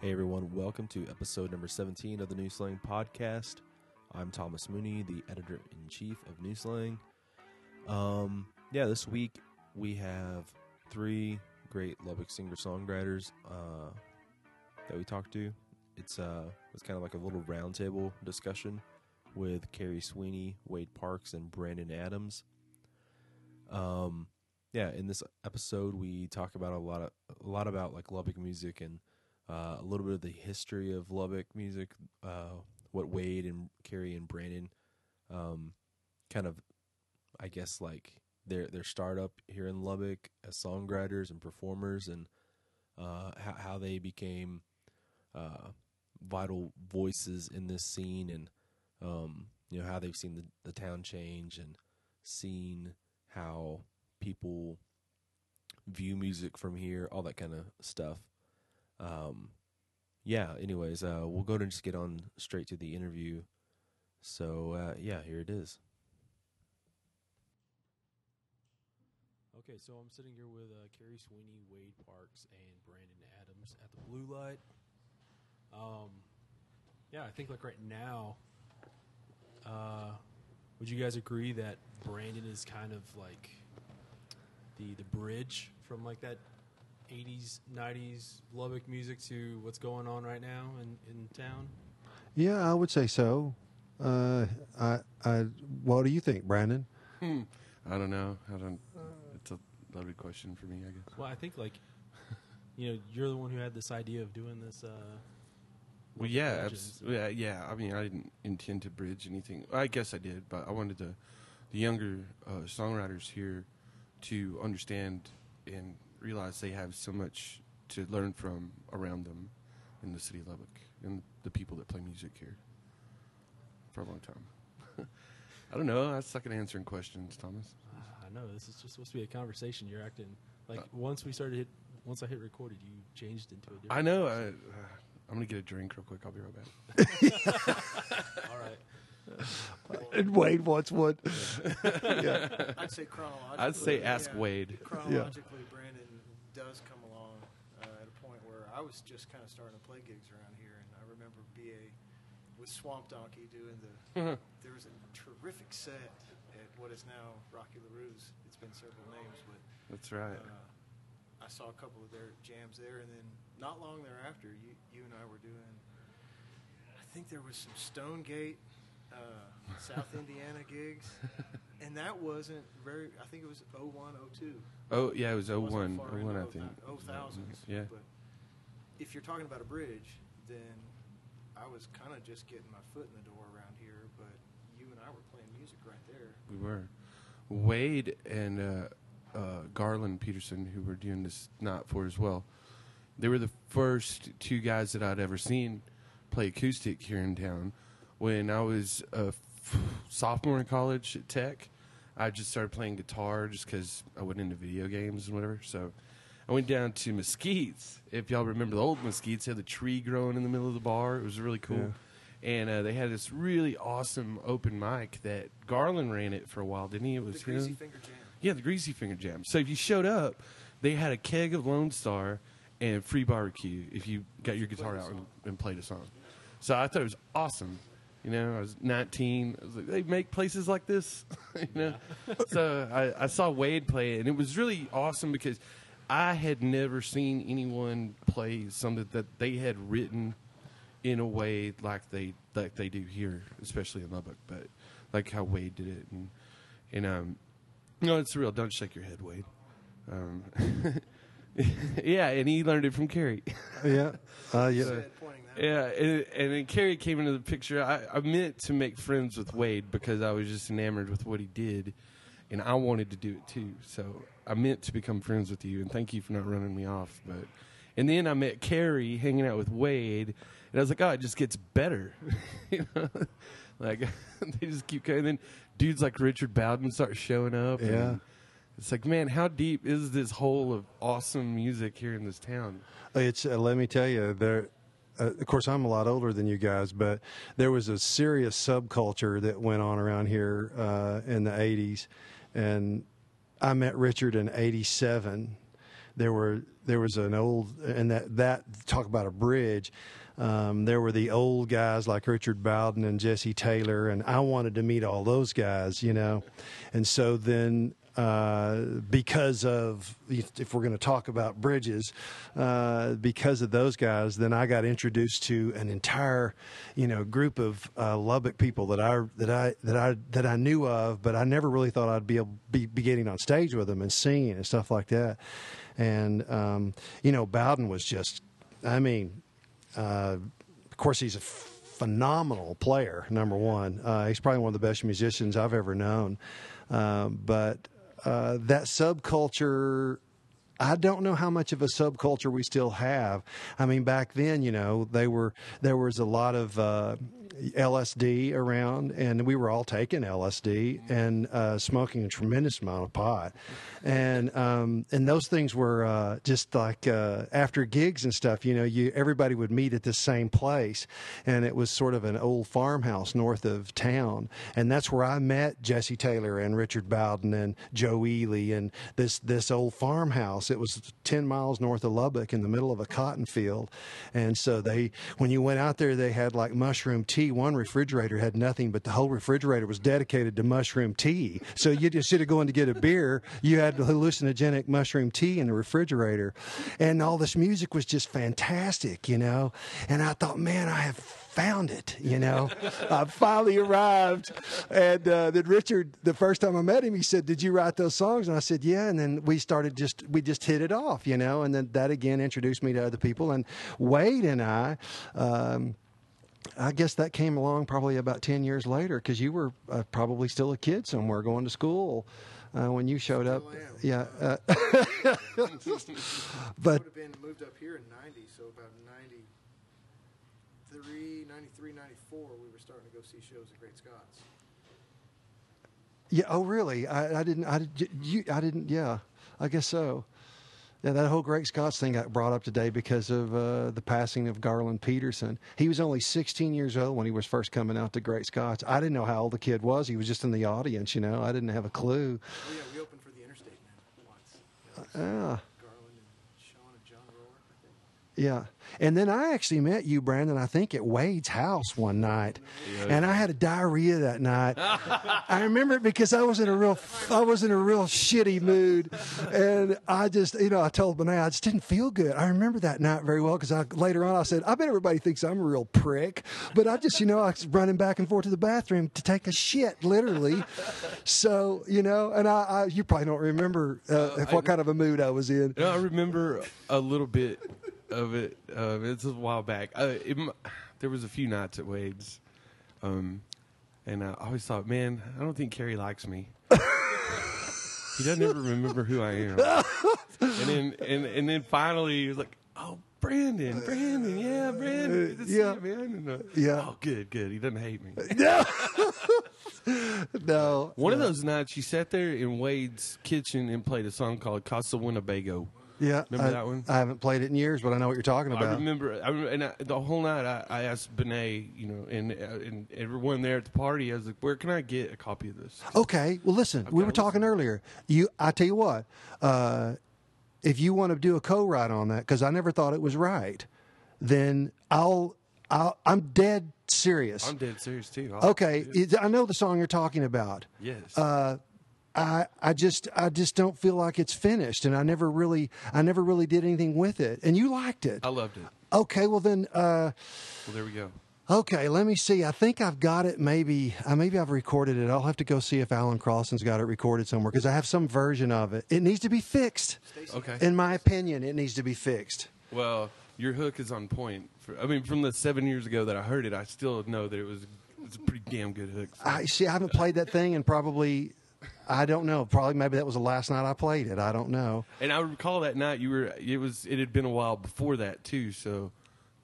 Hey everyone, welcome to episode number 17 of the New Slang Podcast. I'm Thomas Mooney, the editor in chief of New Slang. Um, yeah, this week we have three great Lubbock singer songwriters uh, that we talked to. It's uh, it's kind of like a little roundtable discussion with Carrie Sweeney, Wade Parks, and Brandon Adams. Um, yeah, in this episode we talk about a lot of a lot about like Lubbock music and uh, a little bit of the history of Lubbock music, uh, what Wade and Carrie and Brandon, um, kind of, I guess like their their startup here in Lubbock as songwriters and performers, and uh, how how they became uh, vital voices in this scene, and um, you know how they've seen the the town change and seen how people view music from here, all that kind of stuff um, yeah. Anyways, uh, we'll go and just get on straight to the interview. So uh, yeah, here it is. Okay, so I'm sitting here with uh, Carrie Sweeney, Wade Parks, and Brandon Adams at the Blue Light. Um, yeah, I think like right now, uh, would you guys agree that Brandon is kind of like the the bridge from like that 80s, 90s Lubbock music to what's going on right now in, in town? Yeah, I would say so. Uh, I, I, what do you think, Brandon? Hmm. I don't know. I don't. It's a loaded question for me, I guess. Well, I think like, you know, you're the one who had this idea of doing this. Uh, well, yeah, abs- yeah, yeah. I mean, I didn't intend to bridge anything. I guess I did, but I wanted the the younger uh, songwriters here to understand and realize they have so much to learn from around them in the city of Lubbock and the people that play music here for a long time. I don't know. I suck at answering questions, Thomas. Uh, I know this is just supposed to be a conversation. You're acting like uh, once we started hit, once I hit recorded, you changed into a different. I know. I, uh, I'm gonna get a drink real quick. I'll be right back. All right. and Wade wants one. yeah. I'd say chronologically. I'd say ask yeah. Wade. Chronologically, yeah does come along uh, at a point where I was just kind of starting to play gigs around here, and I remember BA with Swamp Donkey doing the. Mm-hmm. there was a terrific set at what is now Rocky LaRue's. It's been several names, but that's right. Uh, I saw a couple of their jams there, and then not long thereafter, you you and I were doing. I think there was some Stonegate uh, South Indiana gigs, and that wasn't very. I think it was 01, 02. Oh yeah, it was 01, 01 I think. 0000s. Yeah. But if you're talking about a bridge, then I was kind of just getting my foot in the door around here. But you and I were playing music right there. We were. Wade and uh, uh, Garland Peterson, who were doing this not for as well, they were the first two guys that I'd ever seen play acoustic here in town when I was a f- sophomore in college at Tech. I just started playing guitar just because I went into video games and whatever. So I went down to Mesquites. If y'all remember the old Mesquites, had the tree growing in the middle of the bar. It was really cool. Yeah. And uh, they had this really awesome open mic that Garland ran it for a while, didn't he? It was the Greasy him. Finger Jam. Yeah, the Greasy Finger Jam. So if you showed up, they had a keg of Lone Star and free barbecue if you got your guitar out and, and played a song. So I thought it was awesome. You know, I was 19. I was like, they make places like this. you know, so I, I saw Wade play it, and it was really awesome because I had never seen anyone play something that they had written in a way like they like they do here, especially in Lubbock. But like how Wade did it, and and um, no, it's real. Don't shake your head, Wade. Um, yeah, and he learned it from Carrie. yeah, uh, yeah. Yeah, and, and then Carrie came into the picture. I, I meant to make friends with Wade because I was just enamored with what he did, and I wanted to do it too. So I meant to become friends with you, and thank you for not running me off. But and then I met Carrie hanging out with Wade, and I was like, oh, it just gets better. you know, like they just keep going. And then dudes like Richard Bowden start showing up. Yeah. It's like, man, how deep is this hole of awesome music here in this town? It's uh, let me tell you, there uh, of course, I'm a lot older than you guys, but there was a serious subculture that went on around here uh, in the 80s. And I met Richard in 87. there were there was an old and that that talk about a bridge. Um, there were the old guys like Richard Bowden and Jesse Taylor, and I wanted to meet all those guys, you know. And so then uh, because of if we're going to talk about bridges, uh, because of those guys, then I got introduced to an entire, you know, group of uh, Lubbock people that I that I that I that I knew of, but I never really thought I'd be able be, be getting on stage with them and singing and stuff like that. And um, you know, Bowden was just, I mean, uh, of course he's a phenomenal player. Number one, uh, he's probably one of the best musicians I've ever known. Uh, but uh, that subculture I don't know how much of a subculture we still have. I mean, back then, you know, they were there was a lot of uh, LSD around, and we were all taking LSD and uh, smoking a tremendous amount of pot, and um, and those things were uh, just like uh, after gigs and stuff. You know, you everybody would meet at the same place, and it was sort of an old farmhouse north of town, and that's where I met Jesse Taylor and Richard Bowden and Joe Ely and this this old farmhouse. It was ten miles north of Lubbock in the middle of a cotton field, and so they when you went out there, they had like mushroom tea. One refrigerator had nothing, but the whole refrigerator was dedicated to mushroom tea. So you just instead of going to get a beer, you had hallucinogenic mushroom tea in the refrigerator, and all this music was just fantastic, you know. And I thought, man, I have found it. You know, I finally arrived. And uh, then Richard, the first time I met him, he said, "Did you write those songs?" And I said, "Yeah." And then we started just we just hit it off, you know. And then that again introduced me to other people. And Wade and I. Um, I guess that came along probably about 10 years later because you were uh, probably still a kid somewhere going to school uh, when you showed up. Am. Yeah. Uh, I but would have been moved up here in 90, so about 93, 93, 94, we were starting to go see shows at Great Scots. Yeah. Oh, really? I, I didn't. I. You. I didn't. Yeah. I guess so. Yeah, that whole Great Scots thing got brought up today because of uh, the passing of Garland Peterson. He was only 16 years old when he was first coming out to Great Scots. I didn't know how old the kid was. He was just in the audience, you know. I didn't have a clue. Oh, yeah, we opened for the Interstate Man once. Yeah. Garland and Sean and John Rohr, I think. Yeah. And then I actually met you, Brandon, I think at Wade's house one night. And I had a diarrhea that night. I remember it because I was in a real I was in a real shitty mood. And I just, you know, I told Benay I just didn't feel good. I remember that night very well because I later on I said, I bet everybody thinks I'm a real prick. But I just, you know, I was running back and forth to the bathroom to take a shit, literally. So, you know, and I, I you probably don't remember uh, what kind of a mood I was in. You know, I remember a little bit of it. Um, it's a while back. Uh, it, there was a few nights at Wade's, um, and I always thought, man, I don't think Carrie likes me. he doesn't ever remember who I am. And then, and, and then finally, he was like, "Oh, Brandon, Brandon, yeah, Brandon, good yeah. you, man." And, uh, Yeah. Oh, good, good. He doesn't hate me. No. One of those nights, you sat there in Wade's kitchen and played a song called Casa Winnebago. Yeah, Remember I, that one? I haven't played it in years, but I know what you're talking I about. remember, I remember and I, the whole night I, I asked Benet, you know, and, uh, and everyone there at the party, I was like, "Where can I get a copy of this?" Okay, well, listen, we were talking earlier. You, I tell you what, uh, if you want to do a co-write on that, because I never thought it was right, then I'll, I'll I'm dead serious. I'm dead serious too. I'll okay, do it. it- I know the song you're talking about. yes, Uh, I, I just I just don't feel like it's finished, and I never really I never really did anything with it. And you liked it. I loved it. Okay, well then. Uh, Well, there we go. Okay, let me see. I think I've got it. Maybe, uh, maybe I've recorded it. I'll have to go see if Alan Crossan's got it recorded somewhere because I have some version of it. It needs to be fixed. Okay. In my opinion, it needs to be fixed. well, your hook is on point. For, I mean, from the seven years ago that I heard it, I still know that it was it's a pretty damn good hook. So- I see. I haven't played that thing in probably, I don't know. Probably maybe that was the last night I played it. I don't know. and I recall that night you were. It was. It had been a while before that too. So,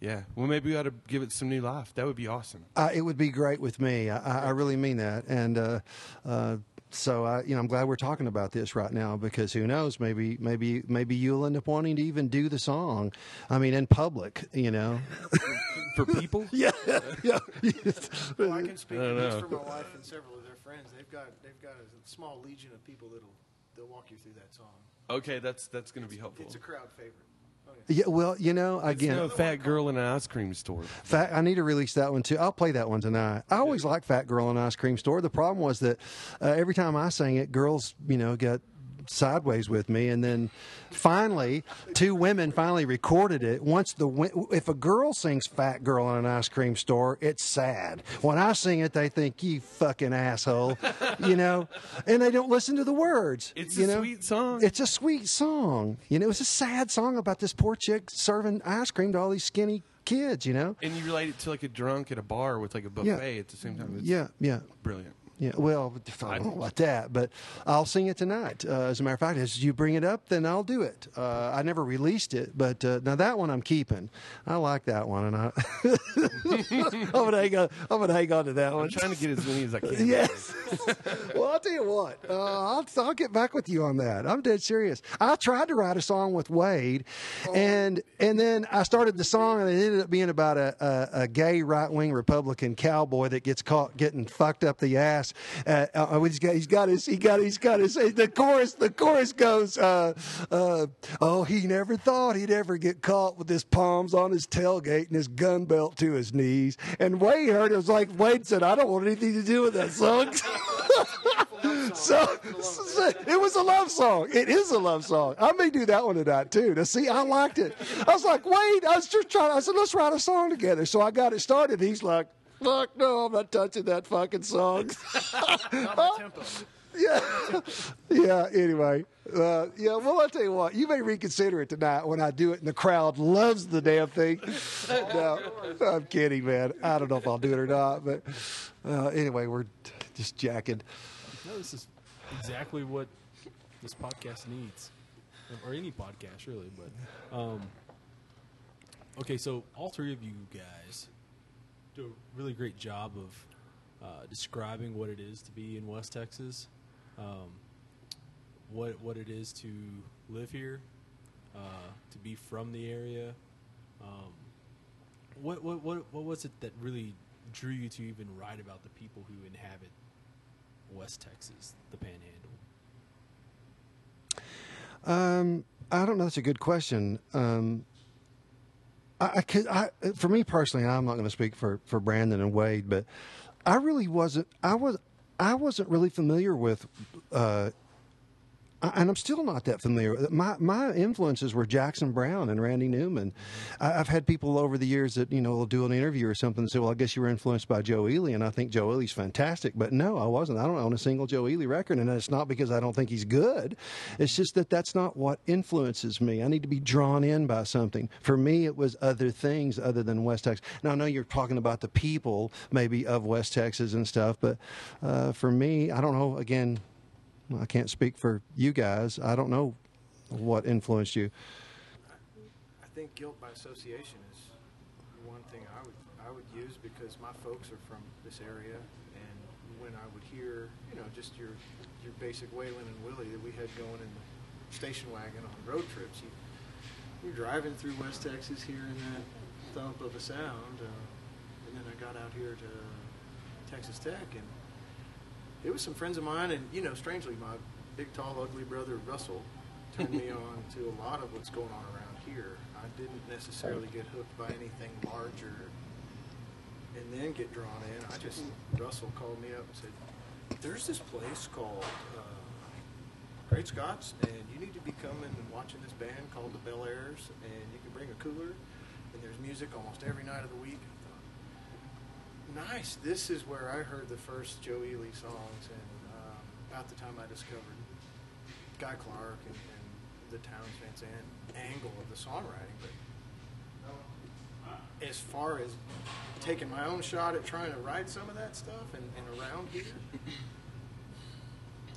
yeah. Well, maybe we ought to give it some new life. That would be awesome. Uh, it would be great with me. I, I I really mean that. And uh, uh, so, I, you know, I'm glad we're talking about this right now because who knows? Maybe, maybe, maybe you'll end up wanting to even do the song. I mean, in public, you know. For people, yeah, yeah. Well, I can speak I don't at least for my wife and several of their friends. They've got they've got a small legion of people that'll they'll walk you through that song. Okay, that's that's going to be helpful. It's a crowd favorite. Oh, yeah. Yeah, well, you know, It's again, no fat girl in an ice cream store. Fat, I need to release that one too. I'll play that one tonight. I always like Fat Girl in an Ice Cream Store. The problem was that uh, every time I sang it, girls, you know, got sideways with me, and then finally, two women finally recorded it. Once the if a girl sings "Fat Girl in an Ice Cream Store," it's sad. When I sing it, they think you fucking asshole, you know, and they don't listen to the words. It's you a know? sweet song. It's a sweet song. You know, it's a sad song about this poor chick serving ice cream to all these skinny kids. You know. and you relate it to like a drunk at a bar with like a buffet at the same time. It's Yeah, yeah. brilliant. Yeah, well, I don't know about that, but I'll sing it tonight. Uh, as a matter of fact, as you bring it up, then I'll do it. Uh, I never released it, but uh, now that one I'm keeping. I like that one, and I, I'm gonna hang on. I'm gonna hang on to that one. I'm trying to get as many as I can. Yes. well, I'll tell you what. Uh, I'll, I'll get back with you on that. I'm dead serious. I tried to write a song with Wade, and and then I started the song, and it ended up being about a, a, a gay right wing Republican cowboy that gets caught getting fucked up the ass. Uh, uh, he's got he's got his he got he's got his the chorus the chorus goes. Uh, uh, oh, he never thought he'd ever get caught with his palms on his tailgate and his gun belt to his knees. And Wade heard it was like Wade said, "I don't want anything to do with that song." so, so it was a love song. It is a love song. I may do that one tonight too. To see, I liked it. I was like, wait, I was just trying. I said, let's write a song together. So I got it started. He's like, fuck no, I'm not touching that fucking song. Not my tempo. yeah, yeah. Anyway, uh, yeah. Well, I'll tell you what. You may reconsider it tonight when I do it, and the crowd loves the damn thing. no, I'm kidding, man. I don't know if I'll do it or not, but uh, anyway, we're just jacking. No, this is exactly what this podcast needs, or any podcast really. But um, okay, so all three of you guys do a really great job of uh, describing what it is to be in West Texas, um, what what it is to live here, uh, to be from the area. Um, what, what what what was it that really drew you to even write about the people who inhabit West Texas, the Panhandle? Um, I don't know. That's a good question. Um, I, I, I, for me personally, I'm not going to speak for, for Brandon and Wade, but I really wasn't. I was. I wasn't really familiar with. Uh, and I'm still not that familiar. My my influences were Jackson Browne and Randy Newman. I, I've had people over the years that you know will do an interview or something and say, "Well, I guess you were influenced by Joe Ely," and I think Joe Ely's fantastic. But no, I wasn't. I don't own a single Joe Ely record, and it's not because I don't think he's good. It's just that that's not what influences me. I need to be drawn in by something. For me, it was other things other than West Texas. Now I know you're talking about the people maybe of West Texas and stuff, but uh, for me, I don't know. Again. I can't speak for you guys. I don't know what influenced you. I think guilt by association is one thing I would I would use because my folks are from this area, and when I would hear, you know, just your your basic Waylon and Willie that we had going in the station wagon on road trips, you, you're driving through West Texas hearing that thump of a sound, uh, and then I got out here to Texas Tech and it was some friends of mine, and you know, strangely, my big, tall, ugly brother Russell turned me on to a lot of what's going on around here. I didn't necessarily get hooked by anything larger, and then get drawn in. I just Russell called me up and said, "There's this place called uh, Great Scots, and you need to be coming and watching this band called the Bel Airs, and you can bring a cooler, and there's music almost every night of the week." Nice. This is where I heard the first Joe Ely songs, and um, about the time I discovered Guy Clark and, and the Townes Van Zandt angle of the songwriting. But as far as taking my own shot at trying to write some of that stuff and, and around here,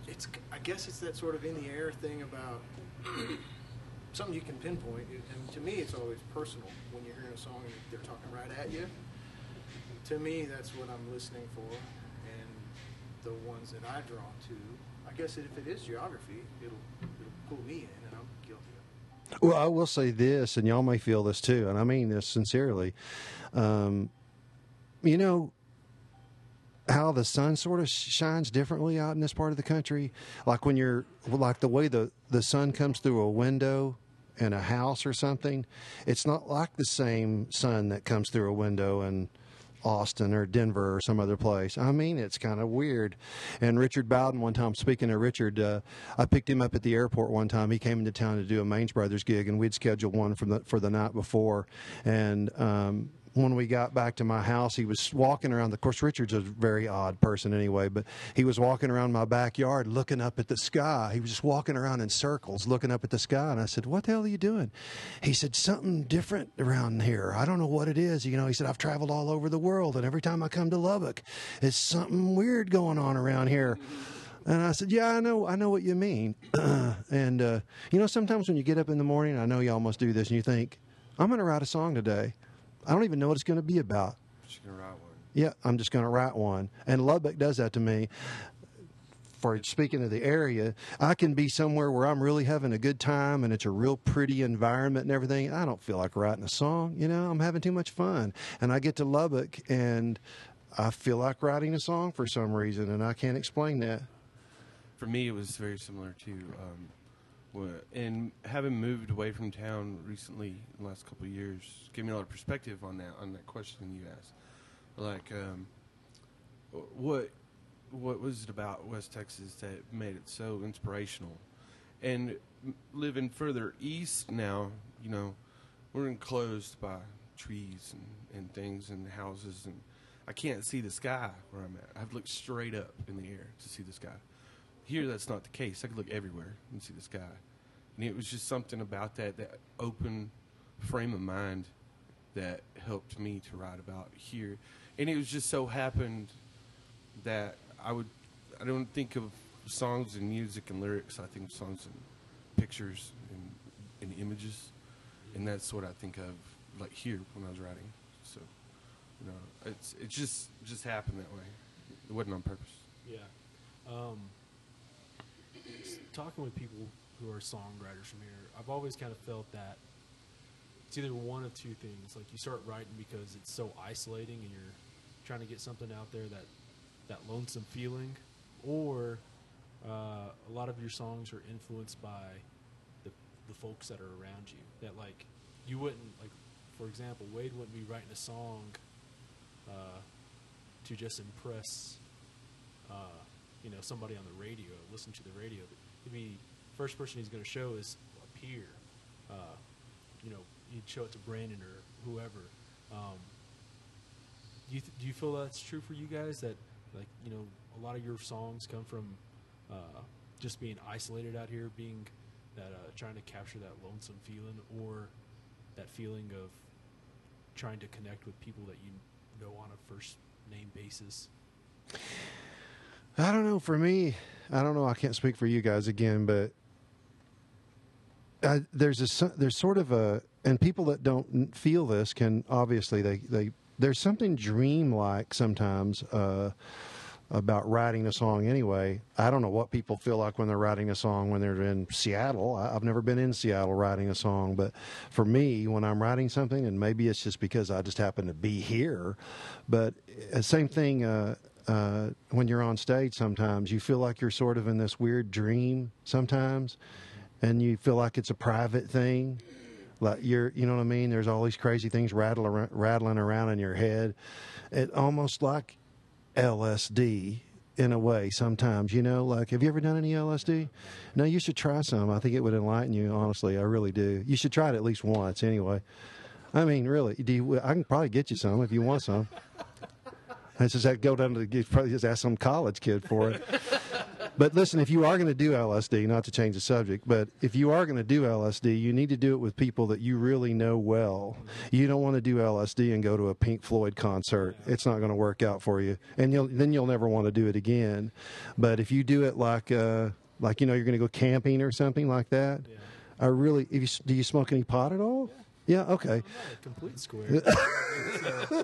it's I guess it's that sort of in the air thing about something you can pinpoint. And to me, it's always personal when you're hearing a song and they're talking right at you to me, that's what I'm listening for, and the ones that I draw to. I guess if it is geography, it'll it'll pull me in, and I'm guilty of it. Well, I will say this, and y'all may feel this too, and I mean this sincerely. Um, you know how the sun sort of shines differently out in this part of the country, like when you're like the way the the sun comes through a window in a house or something, it's not like the same sun that comes through a window in Austin or Denver or some other place. I mean, it's kind of weird. And Richard Bowden, one time, speaking of Richard, uh, I picked him up at the airport one time. He came into town to do a Maines Brothers gig, and we'd scheduled one from the, for the night before. And um, when we got back to my house, he was walking around. Of course, Richard's a very odd person anyway, but he was walking around my backyard looking up at the sky. He was just walking around in circles looking up at the sky. And I said, What the hell are you doing? He said, Something different around here. I don't know what it is. You know, he said, I've traveled all over the world, and every time I come to Lubbock, it's something weird going on around here. And I said, "Yeah, I know, I know what you mean." and uh, you know, sometimes when you get up in the morning, I know you almost do this, and you think, "I'm going to write a song today." I don't even know what it's going to be about. Just gonna write one. Yeah, I'm just going to write one. And Lubbock does that to me. For speaking of the area, I can be somewhere where I'm really having a good time and it's a real pretty environment and everything. I don't feel like writing a song, you know, I'm having too much fun. And I get to Lubbock and I feel like writing a song for some reason and I can't explain that. For me, it was very similar to, um, and having moved away from town recently in the last couple of years gave me a lot of perspective on that on that question you asked. Like, um, what what was it about West Texas that made it so inspirational? And living further east now, you know, we're enclosed by trees and, and things and houses, and I can't see the sky where I'm at. I have to look straight up in the air to see the sky. Here, that's not the case. I could look everywhere and see the sky. And it was just something about that, that open frame of mind that helped me to write about here. And it was just so happened that I would, I don't think of songs and music and lyrics. I think of songs and pictures and, and images. And that's what I think of like here when I was writing. So, you know, it's, it just, just happened that way. It wasn't on purpose. Yeah. Um, talking with people who are songwriters from here, I've always kind of felt that it's either one of two things. Like you start writing because it's so isolating and you're trying to get something out there that that lonesome feeling, or uh, a lot of your songs are influenced by the the folks that are around you. That like you wouldn't like, for example, Wade wouldn't be writing a song uh, to just impress uh, you know somebody on the radio, listen to the radio. He'd be first person he's going to show is a peer. Uh, you know, he'd show it to Brandon or whoever. Um, do you th- do you feel that's true for you guys? That like you know a lot of your songs come from uh, just being isolated out here, being that uh, trying to capture that lonesome feeling, or that feeling of trying to connect with people that you know on a first name basis. I don't know. For me, I don't know. I can't speak for you guys again, but I, there's a there's sort of a and people that don't feel this can obviously they they there's something dreamlike sometimes uh, about writing a song. Anyway, I don't know what people feel like when they're writing a song when they're in Seattle. I, I've never been in Seattle writing a song, but for me, when I'm writing something, and maybe it's just because I just happen to be here, but uh, same thing. Uh, uh, when you're on stage, sometimes you feel like you're sort of in this weird dream. Sometimes, and you feel like it's a private thing. Like you're, you know what I mean? There's all these crazy things rattle around, rattling around in your head. It almost like LSD in a way. Sometimes, you know, like have you ever done any LSD? No, you should try some. I think it would enlighten you. Honestly, I really do. You should try it at least once, anyway. I mean, really, do you, I can probably get you some if you want some. I just have to go down to the probably just ask some college kid for it. But listen, if you are going to do LSD, not to change the subject, but if you are going to do LSD, you need to do it with people that you really know well. You don't want to do LSD and go to a Pink Floyd concert. It's not going to work out for you, and you'll then you'll never want to do it again. But if you do it like uh, like you know you're going to go camping or something like that, Yeah. I really. If you, do you smoke any pot at all? Yeah. Yeah, okay. I'm not a complete square.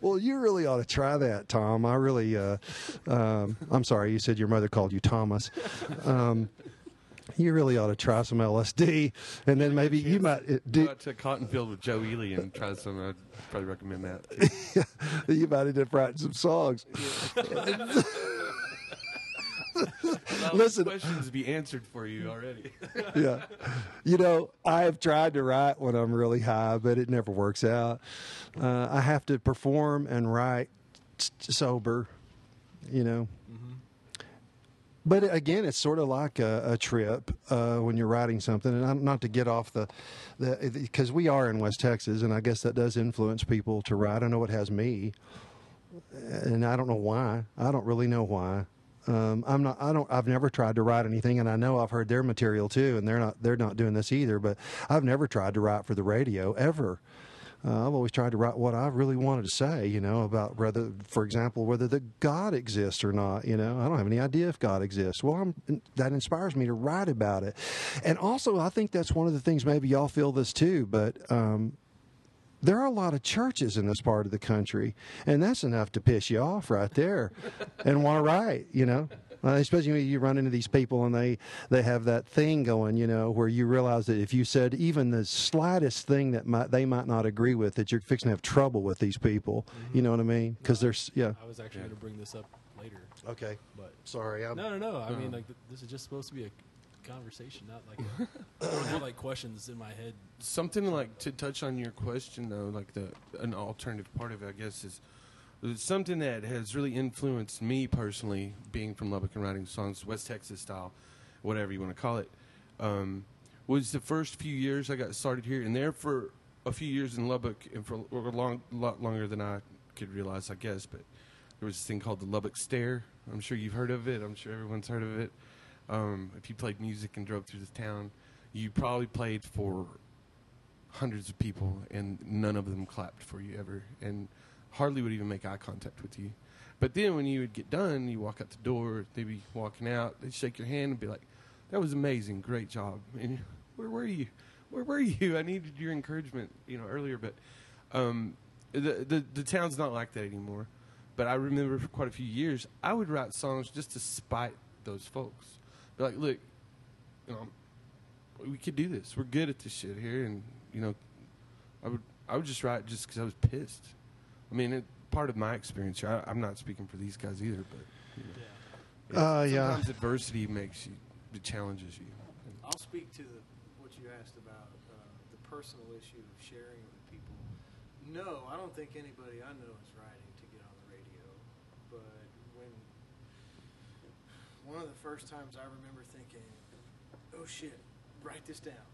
Well, you really ought to try that, Tom. I really, uh, um, I'm sorry, you said your mother called you Thomas. Um, you really ought to try some LSD, and then maybe you might uh, Go do. out to Cotton Field with Joe Ely and try some. I'd probably recommend that. You might end up writing some songs. Listen- questions be answered for you already. yeah. You know, I've tried to write when I'm really high, but it never works out. Uh, I have to perform and write s- sober, you know. But again, it's sort of like a, a trip uh, when you're writing something, and I'm, not to get off the, the because we are in West Texas, and I guess that does influence people to write. I know it has me, and I don't know why. I don't really know why. Um, I'm not. I don't. I've never tried to write anything, and I know I've heard their material too, and they're not. They're not doing this either. But I've never tried to write for the radio ever. Uh, I've always tried to write what I really wanted to say. You know about whether, for example, whether the God exists or not. You know, I don't have any idea if God exists. Well, I'm, that inspires me to write about it, and also I think that's one of the things. Maybe y'all feel this too, but. Um, there are a lot of churches in this part of the country, and that's enough to piss you off right there, and want to write. You know, uh, especially when you run into these people and they they have that thing going. You know, where you realize that if you said even the slightest thing that might they might not agree with, that you're fixing to have trouble with these people. You know what I mean? Because there's yeah. I was actually going to bring this up later, Okay. but Sorry. I'm, no, no, no. I mean, Um, like th- this is just supposed to be a conversation, not like I don't have like questions in my head. Something like to touch on your question though, like the an alternative part of it, I guess, is something that has really influenced me personally, being from Lubbock and writing songs West Texas style, whatever you want to call it. Um, was the first few years I got started here, and there for a few years in Lubbock, and for a long, lot longer than I could realize, I guess. But there was this thing called the Lubbock Stare. I'm sure you've heard of it. I'm sure everyone's heard of it. Um, if you played music and drove through the town, you probably played for hundreds of people, and none of them clapped for you ever, and hardly would even make eye contact with you. But then when you would get done, you walk out the door, they'd be walking out, they'd shake your hand and be like, "That was amazing, great job." And where were you? Where were you? I needed your encouragement, you know, earlier. But um, the, the the town's not like that anymore. But I remember for quite a few years, I would write songs just to spite those folks. Be like, look, you know, we could do this. We're good at this shit here, and you know, I would I would just write just because I was pissed. I mean, it, part of my experience. here, I, I'm not speaking for these guys either, but you know, Uh, yeah. sometimes adversity makes you, it challenges you. I'll speak to the, what you asked about uh, the personal issue of sharing with people. No, I don't think anybody I know is writing to get on the radio. But when one of the first times I remember thinking, "Oh shit, write this down.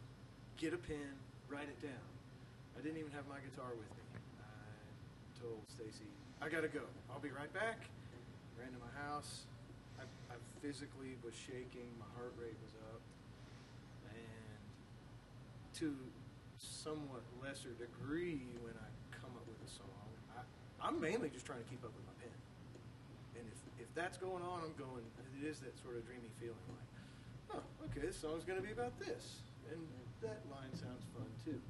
Get a pen, write it down." I didn't even have my guitar with me. I told Stacy, "I gotta go. I'll be right back." Ran to my house. I, I physically was shaking. My heart rate was up and to somewhat lesser degree when I come up with a song, I, I'm mainly just trying to keep up with my pen. If, if that's going on, I'm going, it is that sort of dreamy feeling like, oh, okay, this song's going to be about this. And that line sounds fun too.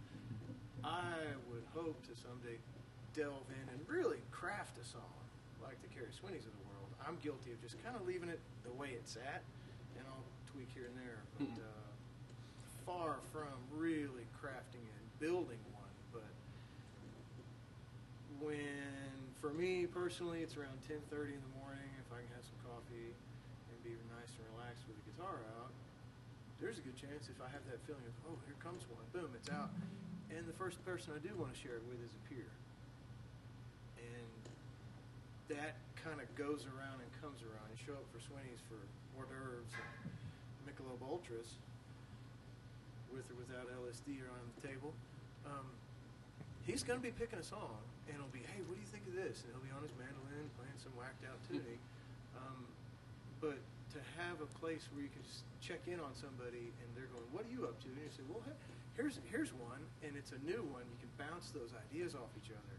I would hope to someday delve in and really craft a song like the Carrie Swinneys of the world. I'm guilty of just kind of leaving it the way it's at, and I'll tweak here and there. But uh, far from really crafting and building one. But when, for me personally, it's around 10:30 in the morning. If I can have some coffee and be nice and relaxed with the guitar out, there's a good chance if I have that feeling of, oh, here comes one, boom, it's out. And the first person I do want to share it with is a peer. And that kind of goes around and comes around. You show up for Sweeney's for hors d'oeuvres and Michelob Ultras, with or without LSD on the table. Um, he's going to be picking a song, and it'll be, hey, what do you think of this? And he'll be on his mandolin playing some whacked out tuning. But to have a place where you can just check in on somebody and they're going, "What are you up to?" and you say, "Well, here's here's one, and it's a new one. You can bounce those ideas off each other."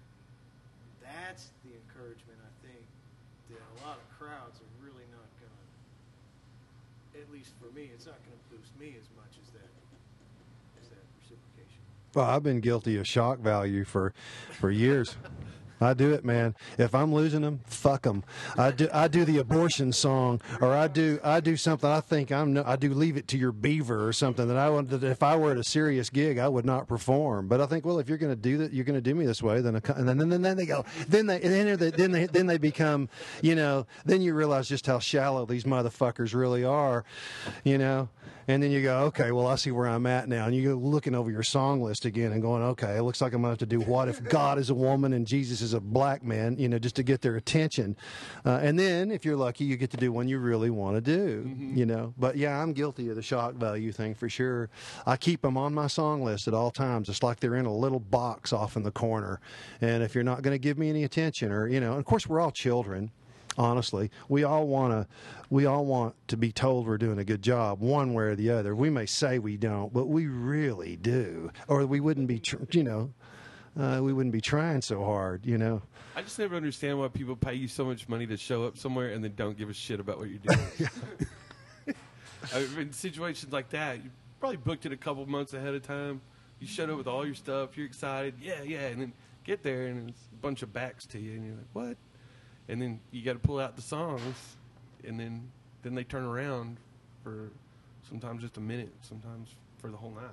That's the encouragement I think that a lot of crowds are really not going to. At least for me, it's not going to boost me as much as that as that reciprocation. Well, I've been guilty of shock value for for years. I do it, man. If I'm losing them, fuck them. I do. I do the abortion song, or I do. I do something. I think I'm. No, I do leave it to your beaver or something that I would. That if I were at a serious gig, I would not perform. But I think, well, if you're going to do that, you're going to do me this way. Then, and then, then, then they go. Then they, then they, then they, then they become. You know. Then you realize just how shallow these motherfuckers really are. You know. And then you go, okay, well, I see where I'm at now. And you go looking over your song list again and going, okay, it looks like I'm going to have to do what if God is a woman and Jesus is a black man, you know, just to get their attention. Uh, and then, if you're lucky, you get to do one you really want to do, you know. But yeah, I'm guilty of the shock value thing for sure. I keep them on my song list at all times. It's like they're in a little box off in the corner. And if you're not going to give me any attention, or, you know, and of course, we're all children honestly we all want to we all want to be told we're doing a good job one way or the other we may say we don't but we really do or we wouldn't be tr- you know uh, we wouldn't be trying so hard you know I just never understand why people pay you so much money to show up somewhere and then don't give a shit about what you're doing. I mean, in situations like that, you probably booked it a couple months ahead of time. You showed up with all your stuff. You're excited. Yeah, yeah. And then get there and it's a bunch of backs to you. And you're like, what? And then you got to pull out the songs. And then, then they turn around for sometimes just a minute, sometimes for the whole night.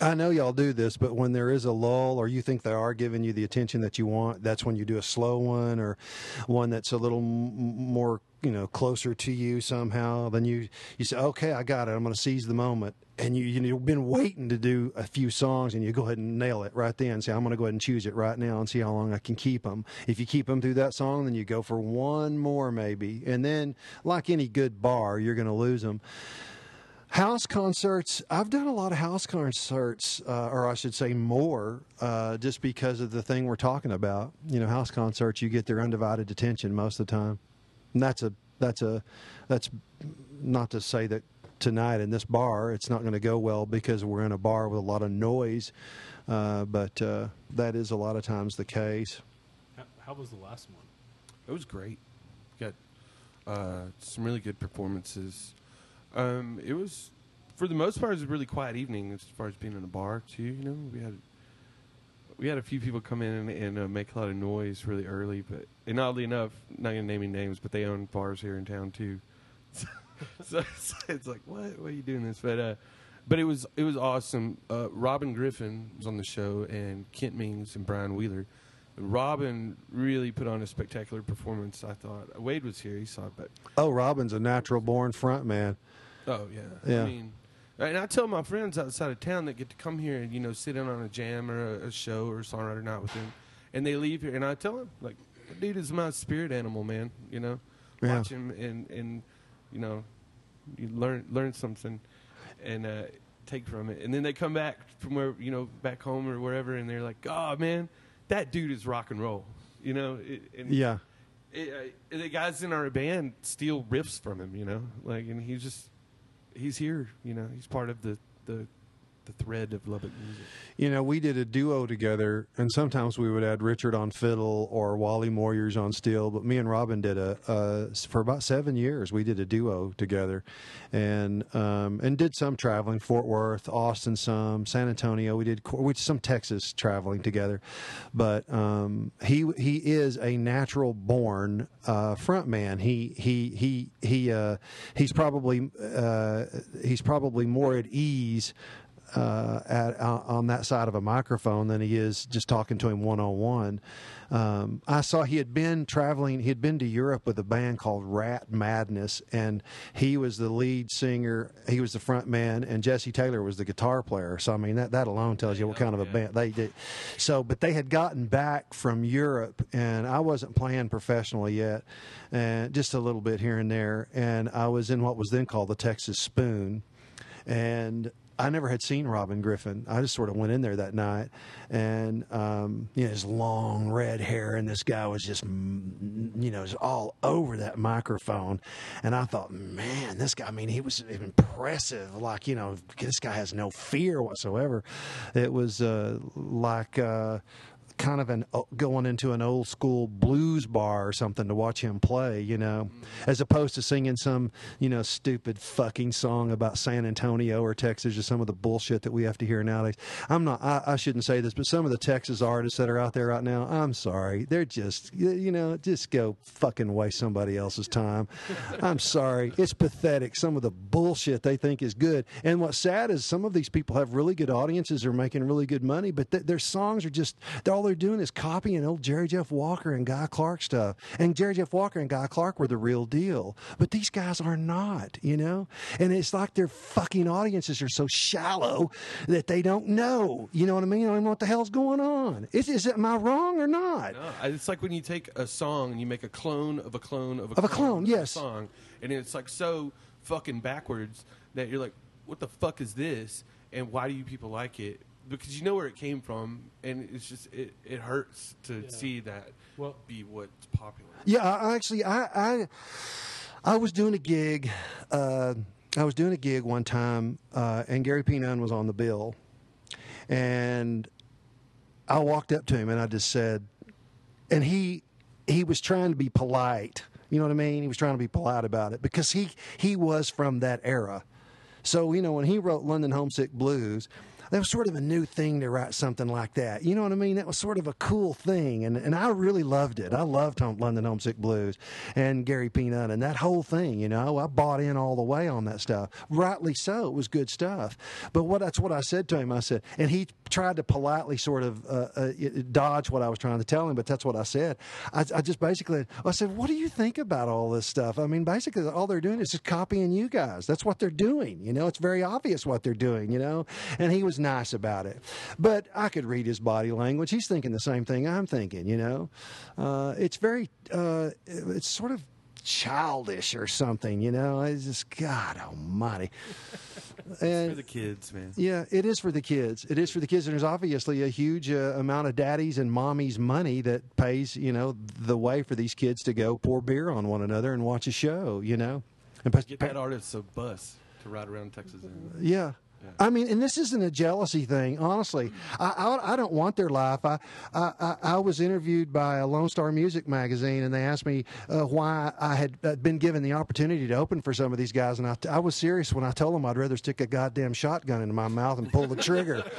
I know y'all do this, but when there is a lull or you think they are giving you the attention that you want, that's when you do a slow one or one that's a little m- more, you know, closer to you somehow. Then you you say, "Okay, I got it. I'm going to seize the moment." And you, you you've been waiting to do a few songs, and you go ahead and nail it right then. Say, "I'm going to go ahead and choose it right now and see how long I can keep them." If you keep them through that song, then you go for one more maybe, and then, like any good bar, you're going to lose them. House concerts. I've done a lot of house concerts, uh, or I should say more, uh, just because of the thing we're talking about. You know, house concerts, you get their undivided attention most of the time, and that's a that's a that's not to say that tonight in this bar it's not going to go well because we're in a bar with a lot of noise, uh, but uh, that is a lot of times the case. How, how was the last one? It was great. Got uh, some really good performances. Um, it was, for the most part, it was a really quiet evening as far as being in a bar too. You know, we had we had a few people come in and, and uh, make a lot of noise really early, but and oddly enough, not gonna name any names, but they own bars here in town too. So, so, it's like, what? Why are you doing this? But uh, but it was it was awesome. Uh, Robin Griffin was on the show, and Kent Mings and Brian Wheeler. Robin really put on a spectacular performance. I thought Wade was here; he saw it, but Oh, Robin's a natural born front man. Oh yeah. Yeah. I mean, and I tell my friends outside of town that get to come here and you know sit in on a jam or a, a show or a songwriter night with him, and they leave here, and I tell them like, "That dude is my spirit animal, man. You know, Yeah. watch him and and you know, you learn learn something, and uh, take from it, and then they come back from where you know back home or wherever, and they're like, "Oh man, that dude is rock and roll." You know, it, and Yeah. it, uh, the guys in our band steal riffs from him, you know, like, and he's just, he's here, you know, he's part of the the, the thread of Lubbock music. You know, we did a duo together, and sometimes we would add Richard on fiddle or Wally Moyers on steel. But me and Robin did a for about seven years. We did a duo together, and um, and did some traveling, Fort Worth, Austin, some San Antonio. We did did some Texas traveling together, but um, he he is a natural born uh, front man. He he he he uh, he's probably uh, he's probably more at ease uh, at, uh, on that side of a microphone than he is just talking to him one on one. I saw he had been traveling. He had been to Europe with a band called Rat Madness, and he was the lead singer. He was the front man, and Jesse Taylor was the guitar player. So I mean, that that alone tells you what kind of a band they did. So, but they had gotten back from Europe, and I wasn't playing professionally yet, and just a little bit here and there. And I was in what was then called the Texas Spoon and I never had seen Robin Griffin. I just sort of went in there that night, and um, you know his long red hair, and this guy was just, you know, was all over that microphone, and I thought, man, this guy. I mean, he was impressive. Like you know, this guy has no fear whatsoever. It was uh, like. Uh, kind of an uh, going into an old school blues bar or something to watch him play, you know, as opposed to singing some, you know, stupid fucking song about San Antonio or Texas or some of the bullshit that we have to hear nowadays. I'm not, I, I shouldn't say this, but some of the Texas artists that are out there right now, I'm sorry, they're just, you know, just go fucking waste somebody else's time. I'm sorry, it's pathetic. Some of the bullshit they think is good, and what's sad is some of these people have really good audiences, are making really good money, but th- their songs are just they're all they're doing is copying old Jerry Jeff Walker and Guy Clark stuff. And Jerry Jeff Walker and Guy Clark were the real deal, but these guys are not, you know. And it's like their fucking audiences are so shallow that they don't know. You know what I mean? I don't know what the hell's going on. Is is am I wrong or not? No, it's like when you take a song and you make a clone of a clone of a clone Of a clone, yes. song, and it's like so fucking backwards that you're like, what the fuck is this? And why do you people like it? Because you know where it came from, and it's just it, it hurts to Yeah. see that Well- be what's popular. Yeah, I, I actually, I, I, I was doing a gig. Uh, I was doing a gig one time, uh, and Gary P. Nunn was on the bill, and I walked up to him and I just said, and he he was trying to be polite. You know what I mean? He was trying to be polite about it because he he was from that era. So you know when he wrote London Homesick Blues, that was sort of a new thing to write something like that. You know what I mean? That was sort of a cool thing, and and I really loved it. I loved Home, London Homesick Blues and Gary P. Nunn and that whole thing. You know, I bought in all the way on that stuff. Rightly so, it was good stuff. But what that's what I said to him. I said, and he tried to politely sort of uh, uh, dodge what I was trying to tell him, but that's what I said. I, I just basically I said, what do you think about all this stuff? I mean, basically all they're doing is just copying you guys. That's what they're doing. You know, it's very obvious what they're doing. You know, and he was nice about it, but I could read his body language. He's thinking the same thing I'm thinking. You know, uh, it's very, uh, it's sort of childish or something. You know, it's just God Almighty. And- For the kids, man. yeah, it is for the kids. It is for the kids, and there's obviously a huge uh, amount of daddies and mommies' money that pays, you know, the way for these kids to go pour beer on one another and watch a show, you know. And Get that artist a bus to ride around Texas in. yeah. I mean, and this isn't a jealousy thing. Honestly, I, I, I don't want their life. I, I I- was interviewed by a Lone Star Music magazine, and they asked me uh, why I had uh, been given the opportunity to open for some of these guys, and I, I was serious when I told them I'd rather stick a goddamn shotgun into my mouth and pull the trigger.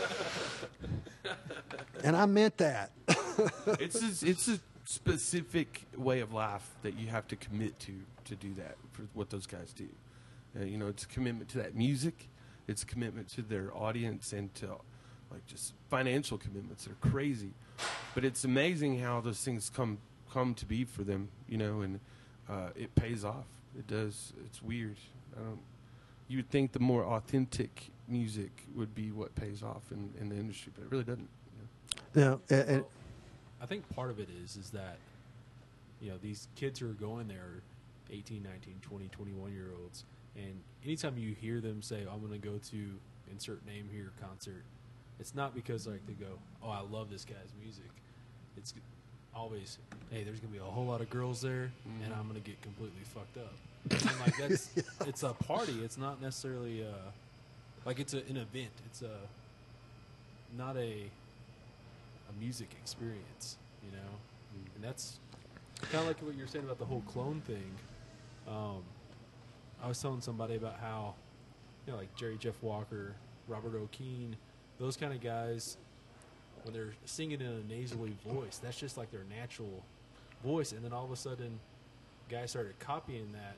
and I meant that. it's a, it's a specific way of life that you have to commit to to do that for what those guys do. Uh, you know, it's a commitment to that music. It's a commitment to their audience and to like just financial commitments. They're crazy, but it's amazing how those things come come to be for them. You know, and uh, it pays off. It does. It's weird. I don't. You would think the more authentic music would be what pays off in, in the industry, but it really doesn't. you know. You know, and- and- I think part of it is is that you know these kids who are going there are 18, 19, 20, 21 year olds and anytime you hear them say I'm going to go to insert name here concert it's not because like they go oh I love this guy's music. It's always hey there's going to be a whole lot of girls there and I'm going to get completely fucked up. And like that's it's a party. It's not necessarily uh like it's a, an event. It's a not a a music experience, you know, and that's kind of like what you're saying about the whole clone thing. Um, I was telling somebody about how, you know, like Jerry Jeff Walker, Robert O'Keefe, those kind of guys, when they're singing in a nasally voice, that's just like their natural voice, and then all of a sudden, guys started copying that,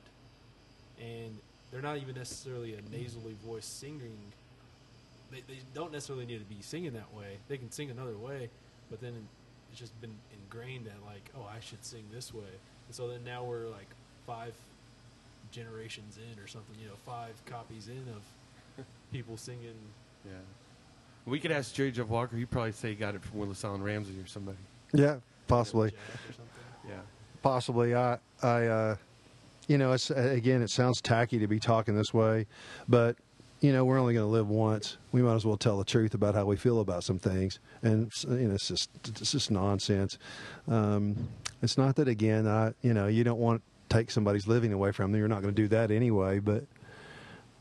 and they're not even necessarily a nasally voice singing they, they don't necessarily need to be singing that way. They can sing another way, but then it's just been ingrained that like, oh, I should sing this way. And so then now we're like five generations in or something, you know, five copies in of people singing. Yeah. We could ask Jerry Jeff Walker. He'd probably say he got it from Willis Alan Ramsey or somebody. yeah, possibly. Jack or something. Yeah. possibly i i uh you know it's uh, again it sounds tacky to be talking this way but you know we're only going to live once we might as well tell the truth about how we feel about some things and you know it's just it's just nonsense um it's not that again i you know you don't want to take somebody's living away from them you're not going to do that anyway but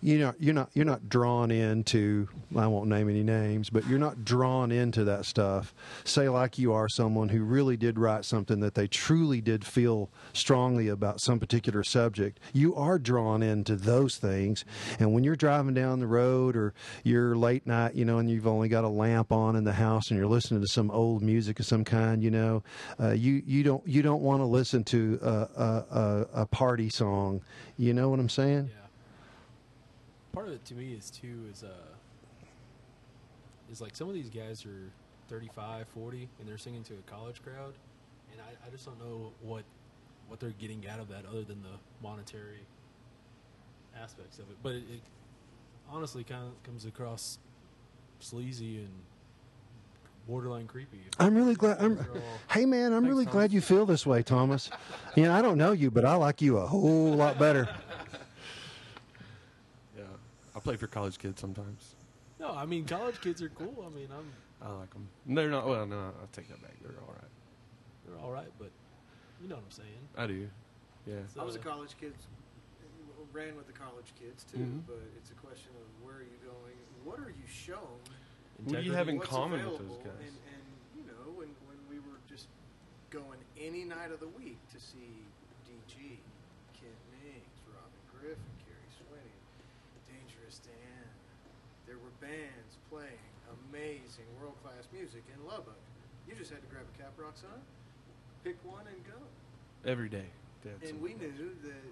you know you're not you're not drawn into I won't name any names, but you're not drawn into that stuff. Say like you are someone who really did write something that they truly did feel strongly about some particular subject. You are drawn into those things, and when you're driving down the road or you're late night, you know, and you've only got a lamp on in the house and you're listening to some old music of some kind, you know, uh, you you don't you don't want to listen to a, a, a, party song. You know what I'm saying? Yeah. Part of it to me is too is uh is like some of these guys are 35, 40 and they're singing to a college crowd and I, I just don't know what what they're getting out of that other than the monetary aspects of it. But it, it honestly kind of comes across sleazy and borderline creepy. I'm really glad. I'm, hey, man, I'm really glad you feel this way, Thomas. You know, I don't know you, but I like you a whole lot better. Yeah, I play for college kids sometimes. No, I mean college kids are cool. I mean, I'm I like them. They're not. Well, no, I'll take that back. They're all right. they're all right, but you know what I'm saying. I do. Yeah. So, I was a college kid, ran with the college kids too, Mhm. but it's a question of where are you going? What are you shown? What do you integrity. have in what's common with those guys? And, and you know, when, when we were just going any night of the week to see DG, Kent Mings, Robin Griffin, Kerry Swinney, Dan, there were bands playing amazing world class music in Lubbock. You just had to grab a Cap Rock sign, pick one, and go. Every day. And we knew that